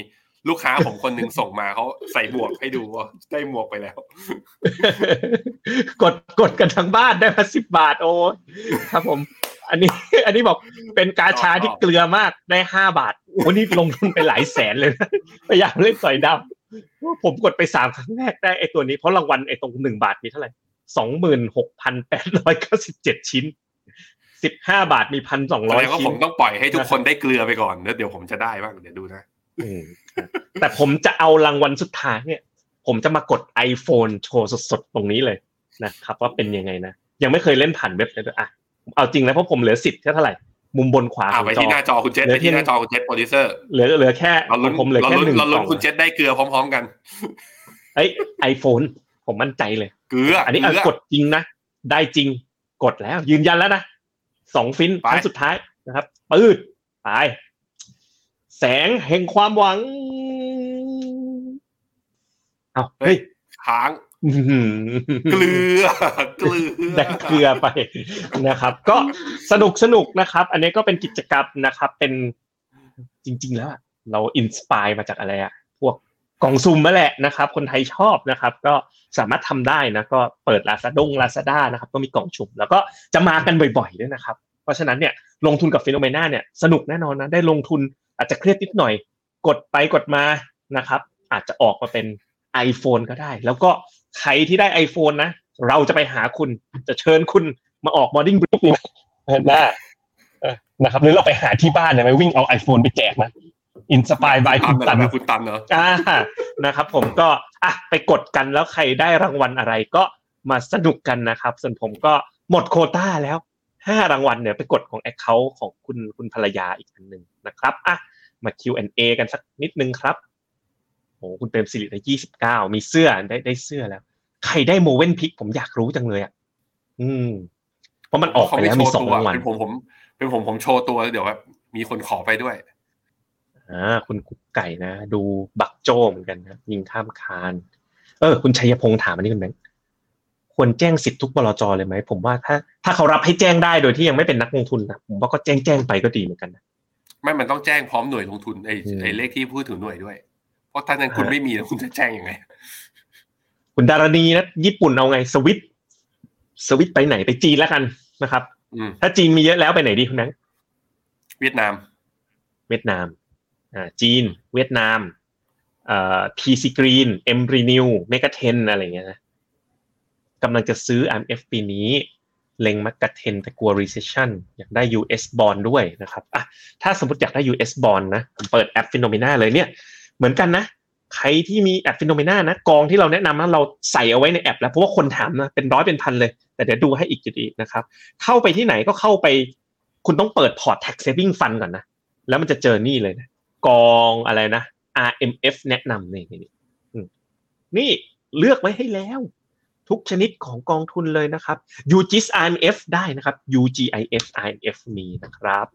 ลูกค้าผมคนหนึ่งส่งมาเขาใส่หมวกให้ดูว่าได้หมวกไปแล้ว กดกดกันทั้งบ้านได้มาสิบบาทโอ้ยครับผม อันนี้ อันนี้บอกเป็นกาชาที่เกลือมากได้ห้าบาทโอ้นี่ลงทุนไปหลายแสนเลยนะพยายามเล่นสอยดำผมกดไปสามครั้งแรกได้ไอตัวนี้เพราะรางวัลไอตรงหนึ่งบาทมีเท่าไหร่ สองหมื่นหกพันแปดร้อยเก้าสิบเจ็ดชิ้นสิบห้าบาทมีพันสองแสร้อดยงว่าชิ้ผนมต้องปล่อยให้ทุกคนได้เกลือไปก่อนแล้วเดี๋ยวผมจะได้บ้างเดี๋ยวดูนะอืมครับแต่ผมจะเอารางวัลสุดท้ายเนี่ย ผมจะมากด iPhone โชว์สดๆตรงนี้เลยนะครับ ว่าเป็นยังไงนะ ยังไม่เคยเล่นผ่านเว็บเลยด้วยอะเอาจริงแล้วเพราะผมเหลือสิทธิ์แค่เท่าไหร่ มุมบนขวาอ่าของไปจอที่หน้าจอคุณเจษเหลืไปอที่ที่หน้าจอคุณเจษโปรดิวเซอร์เหลือเหลือแค่เราลุ้นผมเหลือเราแค่ลุ้นหนึ่งเรากลุ้ล่นองคุณเจษได้เกลือพร้อม ๆกันเอ้ยไอโฟน ผมมั่นใจเลย เกลือ อันนี้เกอะลืกดจริงนะ ได้จริง กดแล้ว ยืนยันแล้วนะสองฟินไปครั้งสุดท้ายนะครับ ปืดไปแสงแห่งความหวัง เอาเฮ้ยค้างอื้อหือเกลือเกลือได้เกลือไปนะครับ ก็สนุกสนุกนะครับ อันนี้ก็เป็นกิจกรรมนะครับ เป็นจริง ๆ แล้วอะเรา inspire มาจากอะไรอะพวก กล่องสุ่มนั่นแหละนะครับ คนไทยชอบนะครับ ก็สามารถทำได้นะก็เปิดลาซาดงลาซาด้านะครับ ก็มีกล่องสุ่มแล้วก็จะมากันบ่อยๆด้วยนะครับ เพราะฉะนั้นเนี่ยลงทุนกับ Finnomena เนี่ยสนุกแน่นอนนะได้ลงทุนอาจจะเครียดนิดหน่อย กดไปกดมานะครับ อาจจะออกมาเป็น iPhone ก็ได้ แล้วก็ใครที่ได้ iPhone นะ เราจะไปหาคุณจะเชิญคุณมาออก morning brief นี่นะนะครับหรือเราไปหาที่บ้านเนี่ยไปวิ่งเอา iPhone ไปแจกนะ inspired by คุณตันแบบคุณตันเหรออ่านะครับ ผมก็อะไปกดกันแล้วใครได้รางวัลอะไรก็มาสนุกกันนะครับ ส่วนผมก็หมดโควต้าแล้วห้ารางวัลเนี่ยไปกดของ Account ของคุณคุณภรรยาอีกอันหนึ่งนะครับอะมา Q&A กันสักนิดนึงครับโอ้คุณเปรมสิริได้ยี่สิบเก้ามีเสื้อได้ได้เสื้อแล้ว ใครได้โมเวนพิกผมอยากรู้จังเลยอะอืมเพราะมันออกไปแล้วมีสองรางวัลเป็นผมผมเป็นผมผมโชว์ตัวแล้วเดี๋ยวแบบมีคนขอไปด้วย อ่าคุณกุ๊กไก่นะ ดูบักโจ้เหมือนกันนะยิงข้ามคาน เออ คุณชัยพงษ์ถามอันนี้คุณแบงค์ควรแจ้งสิทธิ์ทุกบลจเลยไหม ผมว่าถ้า ถ้าเขารับให้แจ้งได้โดยที่ยังไม่เป็นนักลงทุนนะผมว่าก็แจ้งแจ้งไปก็ดีเหมือนกันนะไม่มันต้องแจ้งพร้อมหน่วยลงทุนไอ้อืมไอ้เลขที่ผู้ถือหน่วยด้วย เพราะถ้านั้นคุณฮะไม่มีแล้วคุณจะแจ้งยังไง คุณดารณีนะญี่ปุ่นเอาไง switch switch ไปไหนไปจีนแล้วกันนะครับอืมถ้าจีนมีเยอะแล้วไปไหนดีคุณแบงค์เวียดนาม เวียดนามอ่า จีน เวียดนามเอ่อพีซีกรีน M-RENEW MEGA10 อะไรเงี้ยนะกำลังจะซื้อ RMF ปีนี้ เล็ง MEGA10แต่กลัว recession อยากได้ US bond ด้วยนะครับอะถ้าสมมติอยากได้ US bond นะผมเปิดแอป Finnomena เลยเนี่ย เหมือนกันนะ ใครที่มีแอป Finnomena นะ กองที่เราแนะนำนะเราใส่เอาไว้ในแอปแล้ว เพราะว่าคนถามนะ เป็นร้อยเป็นพันเลย แต่เดี๋ยวดูให้อีกจุดอีกนะครับ เข้าไปที่ไหนก็เข้าไป คุณต้องเปิดพอร์ต tax saving fund ก่อนนะ แล้วมันจะเจอนี่เลยนะ กองอะไรนะ RMF แนะนำนี่นี่อืมนี่เลือกไว้ให้แล้ว ทุกชนิดของกองทุนเลยนะครับ UGIS RMF ได้นะครับ UGIF RMF มีนะครับ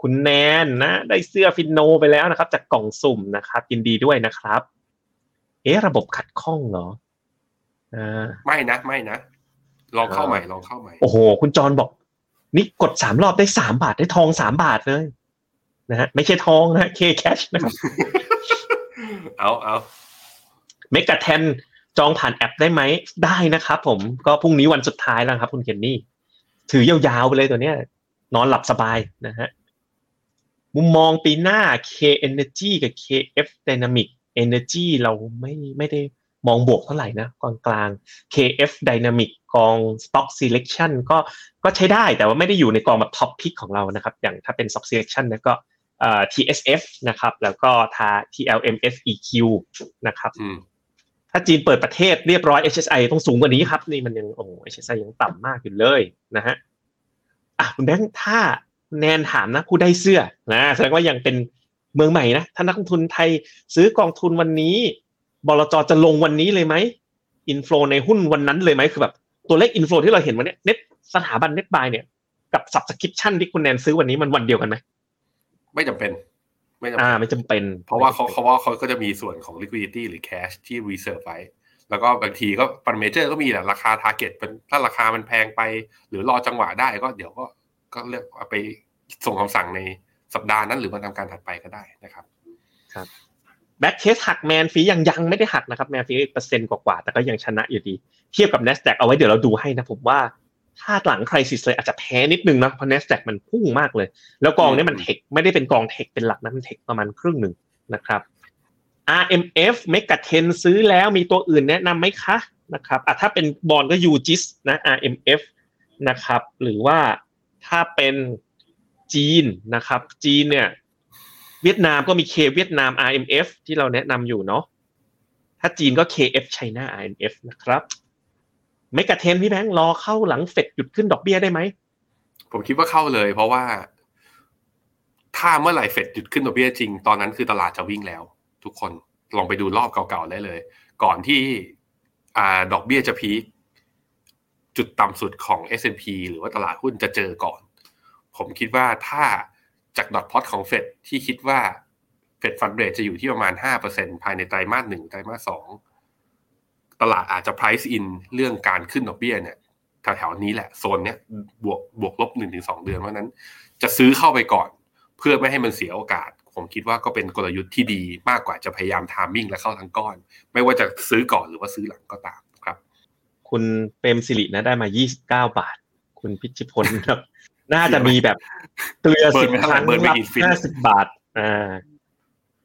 คุณแนนนะ ได้เสื้อฟินโนไปแล้วนะครับ จากกล่องสุ่มนะครับ ยินดีด้วยนะครับ เอ๊ะระบบขัดข้องเหรออ่าไม่นะ ไม่นะ ลองเข้าใหม่ลองเข้าใหม่ โอ้โห คุณจรบอก นี่กดสามรอบได้สามบาทได้ทองสามบาทเลย นะฮะไม่ใช่ทองนะเคแคชนะครับ เอาเอาเมกะแทนจองผ่านแอปได้ไหมได้นะครับผมก็พรุ่งนี้วันสุดท้ายแล้วครับ คุณเคนนี่ ถือยาวๆไปเลยตัวเนี้ย นอนหลับสบายนะฮะมุมมองปีหน้า K Energy กับ KF Dynamic Energy เราไม่ไม่ได้มองบวกเท่าไหร่นะกองกลาง KF Dynamic กอง Stock Selection ก็ก็ใช้ได้แต่ว่าไม่ได้อยู่ในกองแบบ Top Pick ของเรานะครับ อย่างถ้าเป็น Stock Selection เนี่ยก็ TSF นะครับ แล้วก็ทา TLMFEQ นะครับอืมถ้าจีนเปิดประเทศเรียบร้อย HSI ต้องสูงกว่านี้ครับ นี่มันยังโอ้โห HSI ยังต่ำมากอยู่เลยนะฮะอะคุณแบงค์ถ้าแนนถามนะผู้ได้เสื้อนะแสดงว่ายังเป็นเมืองใหม่นะถ้านักลงทุนไทยซื้อกองทุนวันนี้บลจจะลงวันนี้เลยไหมอินฟลูในหุ้นวันนั้นเลยไหมคือแบบตัวเลขอินฟลูที่เราเห็นวันนี้เน็ตสถาบันเน็ตบายเนี่ยกับ subscription ที่คุณแนนซื้อวันนี้มันวันเดียวกันไหม ไม่จำเป็นไม่จำอ่าเป็นไม่จำเป็น เพราะว่าเขาเขาว่าเขาก็จะมีส่วนของ liquidity หรือ cash ที่ reserve ไว้แล้วก็บางทีก็ parameter ก็มีแหละราคา target เป็นถ้าราคามันแพงไป หรือรอจังหวะได้ก็เดี๋ยวก็ก็เลือกเอาไปส่งคำสั่งในสัปดาห์นั้น หรือวันทำการถัดไปก็ได้นะครับ backtest หัก man fee ยังยังไม่ได้หักนะครับ man fee เปอร์เซ็นต์กว่าๆแต่ก็ยังชนะอยู่ดี เทียบกับ n a s d a q เอาไว้เดี๋ยวเราดูให้นะผมว่า ถ้าหลังใครสิเลยอาจจะแพ้นิดนึงนะเพราะ n a s d a q มันพุ่งมากเลย แล้วกองนี้มันเทคไม่ได้เป็นกองเทคเป็นหลักนะมันเทคประมาณครึ่งหนึ่งนะครับ RMF เมกะเทนซื้อแล้วมีตัวอื่นแนะนำไหมคะนะครับอะถ้าเป็นบอลก็ยูจิสนะ RMF นะครับ หรือว่าถ้าเป็นจีนนะครับ จีนเนี่ย เวียดนามก็มี K เวียดนาม RMF ที่เราแนะนำอยู่เนาะถ้าจีนก็ KF China RMF นะครับ เมกะเทนพี่แบงค์รอเข้าหลังเฟดหยุดขึ้นดอกเบี้ยได้ไหม ผมคิดว่าเข้าเลย เพราะว่า ถ้าเมื่อไหร่เฟดหยุดขึ้นดอกเบี้ยจริง ตอนนั้นคือตลาดจะวิ่งแล้ว ทุกคนลองไปดูรอบเก่าๆได้เลย ก่อนที่อ่าดอกเบี้ยจะพีคจุดต่ำสุดของ S&P หรือว่าตลาดหุ้นจะเจอก่อน ผมคิดว่าถ้าจากดอทพอตของเฟดที่คิดว่าเฟดฟันเรทจะอยู่ที่ประมาณ 5%ภายในไตรมาสหนึ่งไตรมาสสอง ตลาดอาจจะ price in เรื่องการขึ้นดอกเบี้ยเนี่ยแถวๆนี้แหละโซนเนี้ยบวกบวกลบหนึ่งถึงสองเดือนเพราะนั้น จะซื้อเข้าไปก่อน เพื่อไม่ให้มันเสียโอกาส ผมคิดว่าก็เป็นกลยุทธ์ที่ดีมากกว่าจะพยายามทามมิ่งและเข้าทั้งก้อน ไม่ว่าจะซื้อก่อนหรือว่าซื้อหลังก็ตามครับ คุณเปรมสิรินะได้มา29บาท คุณพิชิพลครับ น่าจะมีแบบเกลือเบิร์สินบไปเท่าคไหร่รั้งเบิร์นไปรับกี่ฟินห้าสิบบาทอ่า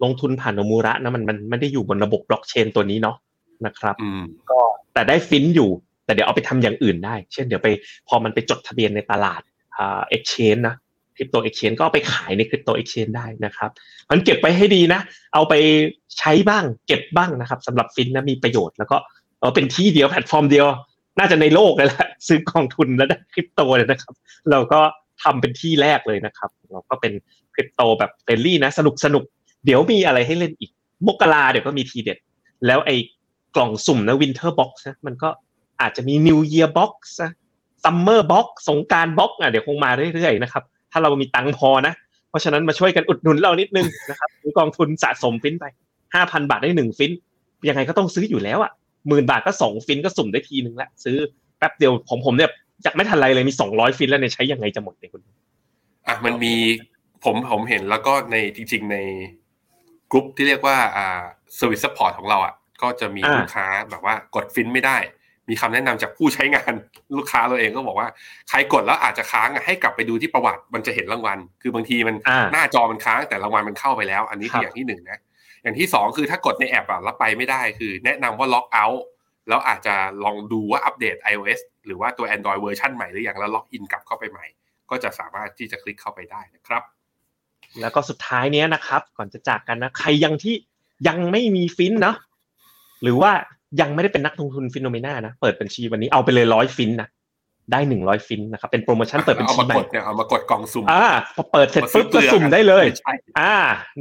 ลงทุนผ่านโนมูระนะมันมันไม่ได้อยู่บนระบบบล็อกเชนตัวนี้เนาะ นะครับอืมก็แต่ได้ฟินอยู่ แต่เดี๋ยวเอาไปทำอย่างอื่นได้ เช่นเดี๋ยวไปพอมันไปจดทะเบียนในตลาดอ่า exchange นะคริปโต exchange ก็เอาไปขายในคริปโต exchange ได้นะครับมันเก็บไปให้ดีนะ เอาไปใช้บ้างเก็บบ้างนะครับสำหรับฟินนะมีประโยชน์แล้วก็เออเป็นที่เดียวแพลตฟอร์มเดียว น่าจะในโลกเลยแหละซื้อกองทุนแล้วได้คริปโตเลยนะครับ เราก็ทำเป็นที่แรกเลยนะครับ เราก็เป็นคริปโตแบบ friendly นะ สนุกสนุก เดี๋ยวมีอะไรให้เล่นอีก มกราเดี๋ยวก็มีทีเด็ด แล้วไอ้ กล่องสุ่มนะ winter box นะมันก็อาจจะมี new year box นะ summer box สงกรานต์ box อะเดี๋ยวคงมาเรื่อยๆนะครับ ถ้าเรามีตังค์พอนะ เพราะฉะนั้นมาช่วยกันอุดหนุนเรานิดนึงนะครับซื้อกองทุนสะสมฟินไปห้าพันบาทได้หนึ่งฟินยังไงก็ต้องซื้ออยู่แล้วอะหมื่นบาทก็สองฟินก็สุ่มได้ทีหนึ่งละซื้อแป๊บเดียวผมผมเนี่ยจากไม่ทันไรเลยมีสองร้อยฟินแล้วเนี่ยใช้ยังไงจะหมดเนี่ยคุณอะมันมีผมผมเห็นแล้วก็ในจริงๆในกลุ่มที่เรียกว่าอ่า service support ของเราอะ ก็จะมีอ่าลูกค้าแบบว่ากดฟินไม่ได้ มีคำแนะนำจากผู้ใช้งานลูกค้าเราเองก็บอกว่าใครกดแล้วอาจจะค้างอะให้กลับไปดูที่ประวัติมันจะเห็นรางวัล คือบางทีมันอ่าหน้าจอมันค้างแต่รางวัลมันเข้าไปแล้ว อันนี้คืออย่างที่หนึ่งนะอย่างที่สองคือถ้ากดในแอปอะแล้วไปไม่ได้คือ แนะนำว่า log out แล้วอาจจะลองดูว่าอัปเดต iOS หรือว่าตัว Android เวอร์ชันใหม่หรือยังแล้ว log in กลับเข้าไปใหม่ ก็จะสามารถที่จะคลิกเข้าไปได้นะครับ แล้วก็สุดท้ายเนี้ยนะครับ ก่อนจะจากกันนะ ใครยังที่ยังไม่มีฟินเนาะ หรือว่ายังไม่ได้เป็นนักลงทุน Finnomena นะ เปิดบัญชีวันนี้เอาไปเลยร้อยฟินนะได้หนึ่งร้อยฟินนะครับเป็นโปรโมชั่นเปิดบัญเอาชีมาใหม่กดเนี่ยเอามากดกล่องสุ่มอ่าพอเปิดเสร็จปุ๊บมาก็ซื้อเปลือกสุ่มได้เลยไม่ใช่อ่า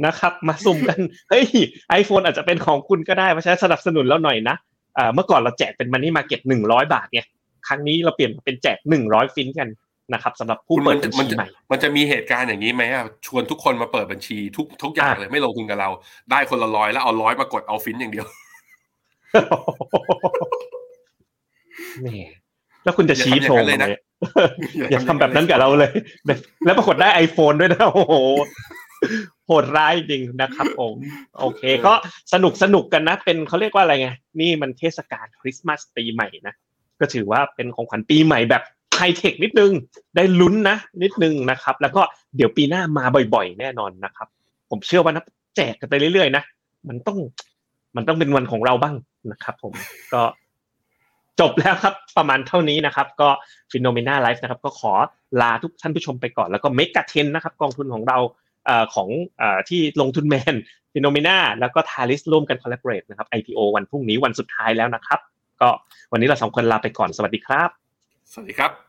นะครับ มาสุ่มกันเฮ้ยไอโฟนอาจจะเป็นของคุณก็ได้เพราะฉะนั้นสนับสนุนแล้วหน่อยนะอ่าเมื่อก่อนเราแจกเป็นมันนี่มาเก็ตหนึ่งร้อยบาทเนี่ยครั้งนี้เราเปลี่ยนมาเป็นแจกหนึ่งร้อยฟินกันนะครับสำหรับผู้คุณเปิมัดนบัญมันชีจะใหม่ มันจะมีเหตุการณ์อย่างนี้ไหมอะชวนทุกคนมาเปิดบัญชีทุกทุกอย่างอะเลยไม่ลงทุนกับเรา ได้คนละร้อยแล้วเอาร้อยมากดเอาฟินอย่างเดียว แหมแล้วคุณจะชี้อย่าโชทำว์อย่างนั้นเลยนะทำไมอย่าทำแบบนั้นกับเราเลย แล้วปรากฏได้ iPhone ด้วยนะโอ้โหโหดร้ายจริงนะครับผมโอเค ก็สนุกสนุกกันนะ เป็นเขาเรียกว่าอะไรไง นี่มันเทศกาลคริสต์มาสปีใหม่นะ ก็ถือว่าเป็นของขวัญปีใหม่แบบไฮเทคนิดนึง ได้ลุ้นนะ นิดนึงนะครับ แล้วก็เดี๋ยวปีหน้ามาบ่อยๆ แน่นอนนะครับ ผมเชื่อว่านะแจกกันไปเรื่อยๆนะ มันต้อง มันต้องเป็นวันของเราบ้าง นะครับผมก็จบแล้วครับประมาณเท่านี้นะครับ ก็ Finnomena Live นะครับ ก็ขอลาทุกท่านผู้ชมไปก่อนแล้วก็ MEGA10 นะครับ กองทุนของเราของที่ลงทุนแมน Finnomena แล้วก็ Talis ร่วมกัน collaborate นะครับ IPO วันพรุ่งนี้วันสุดท้ายแล้วนะครับ ก็วันนี้เราสองคนลาไปก่อนสวัสดีครับ สวัสดีครับ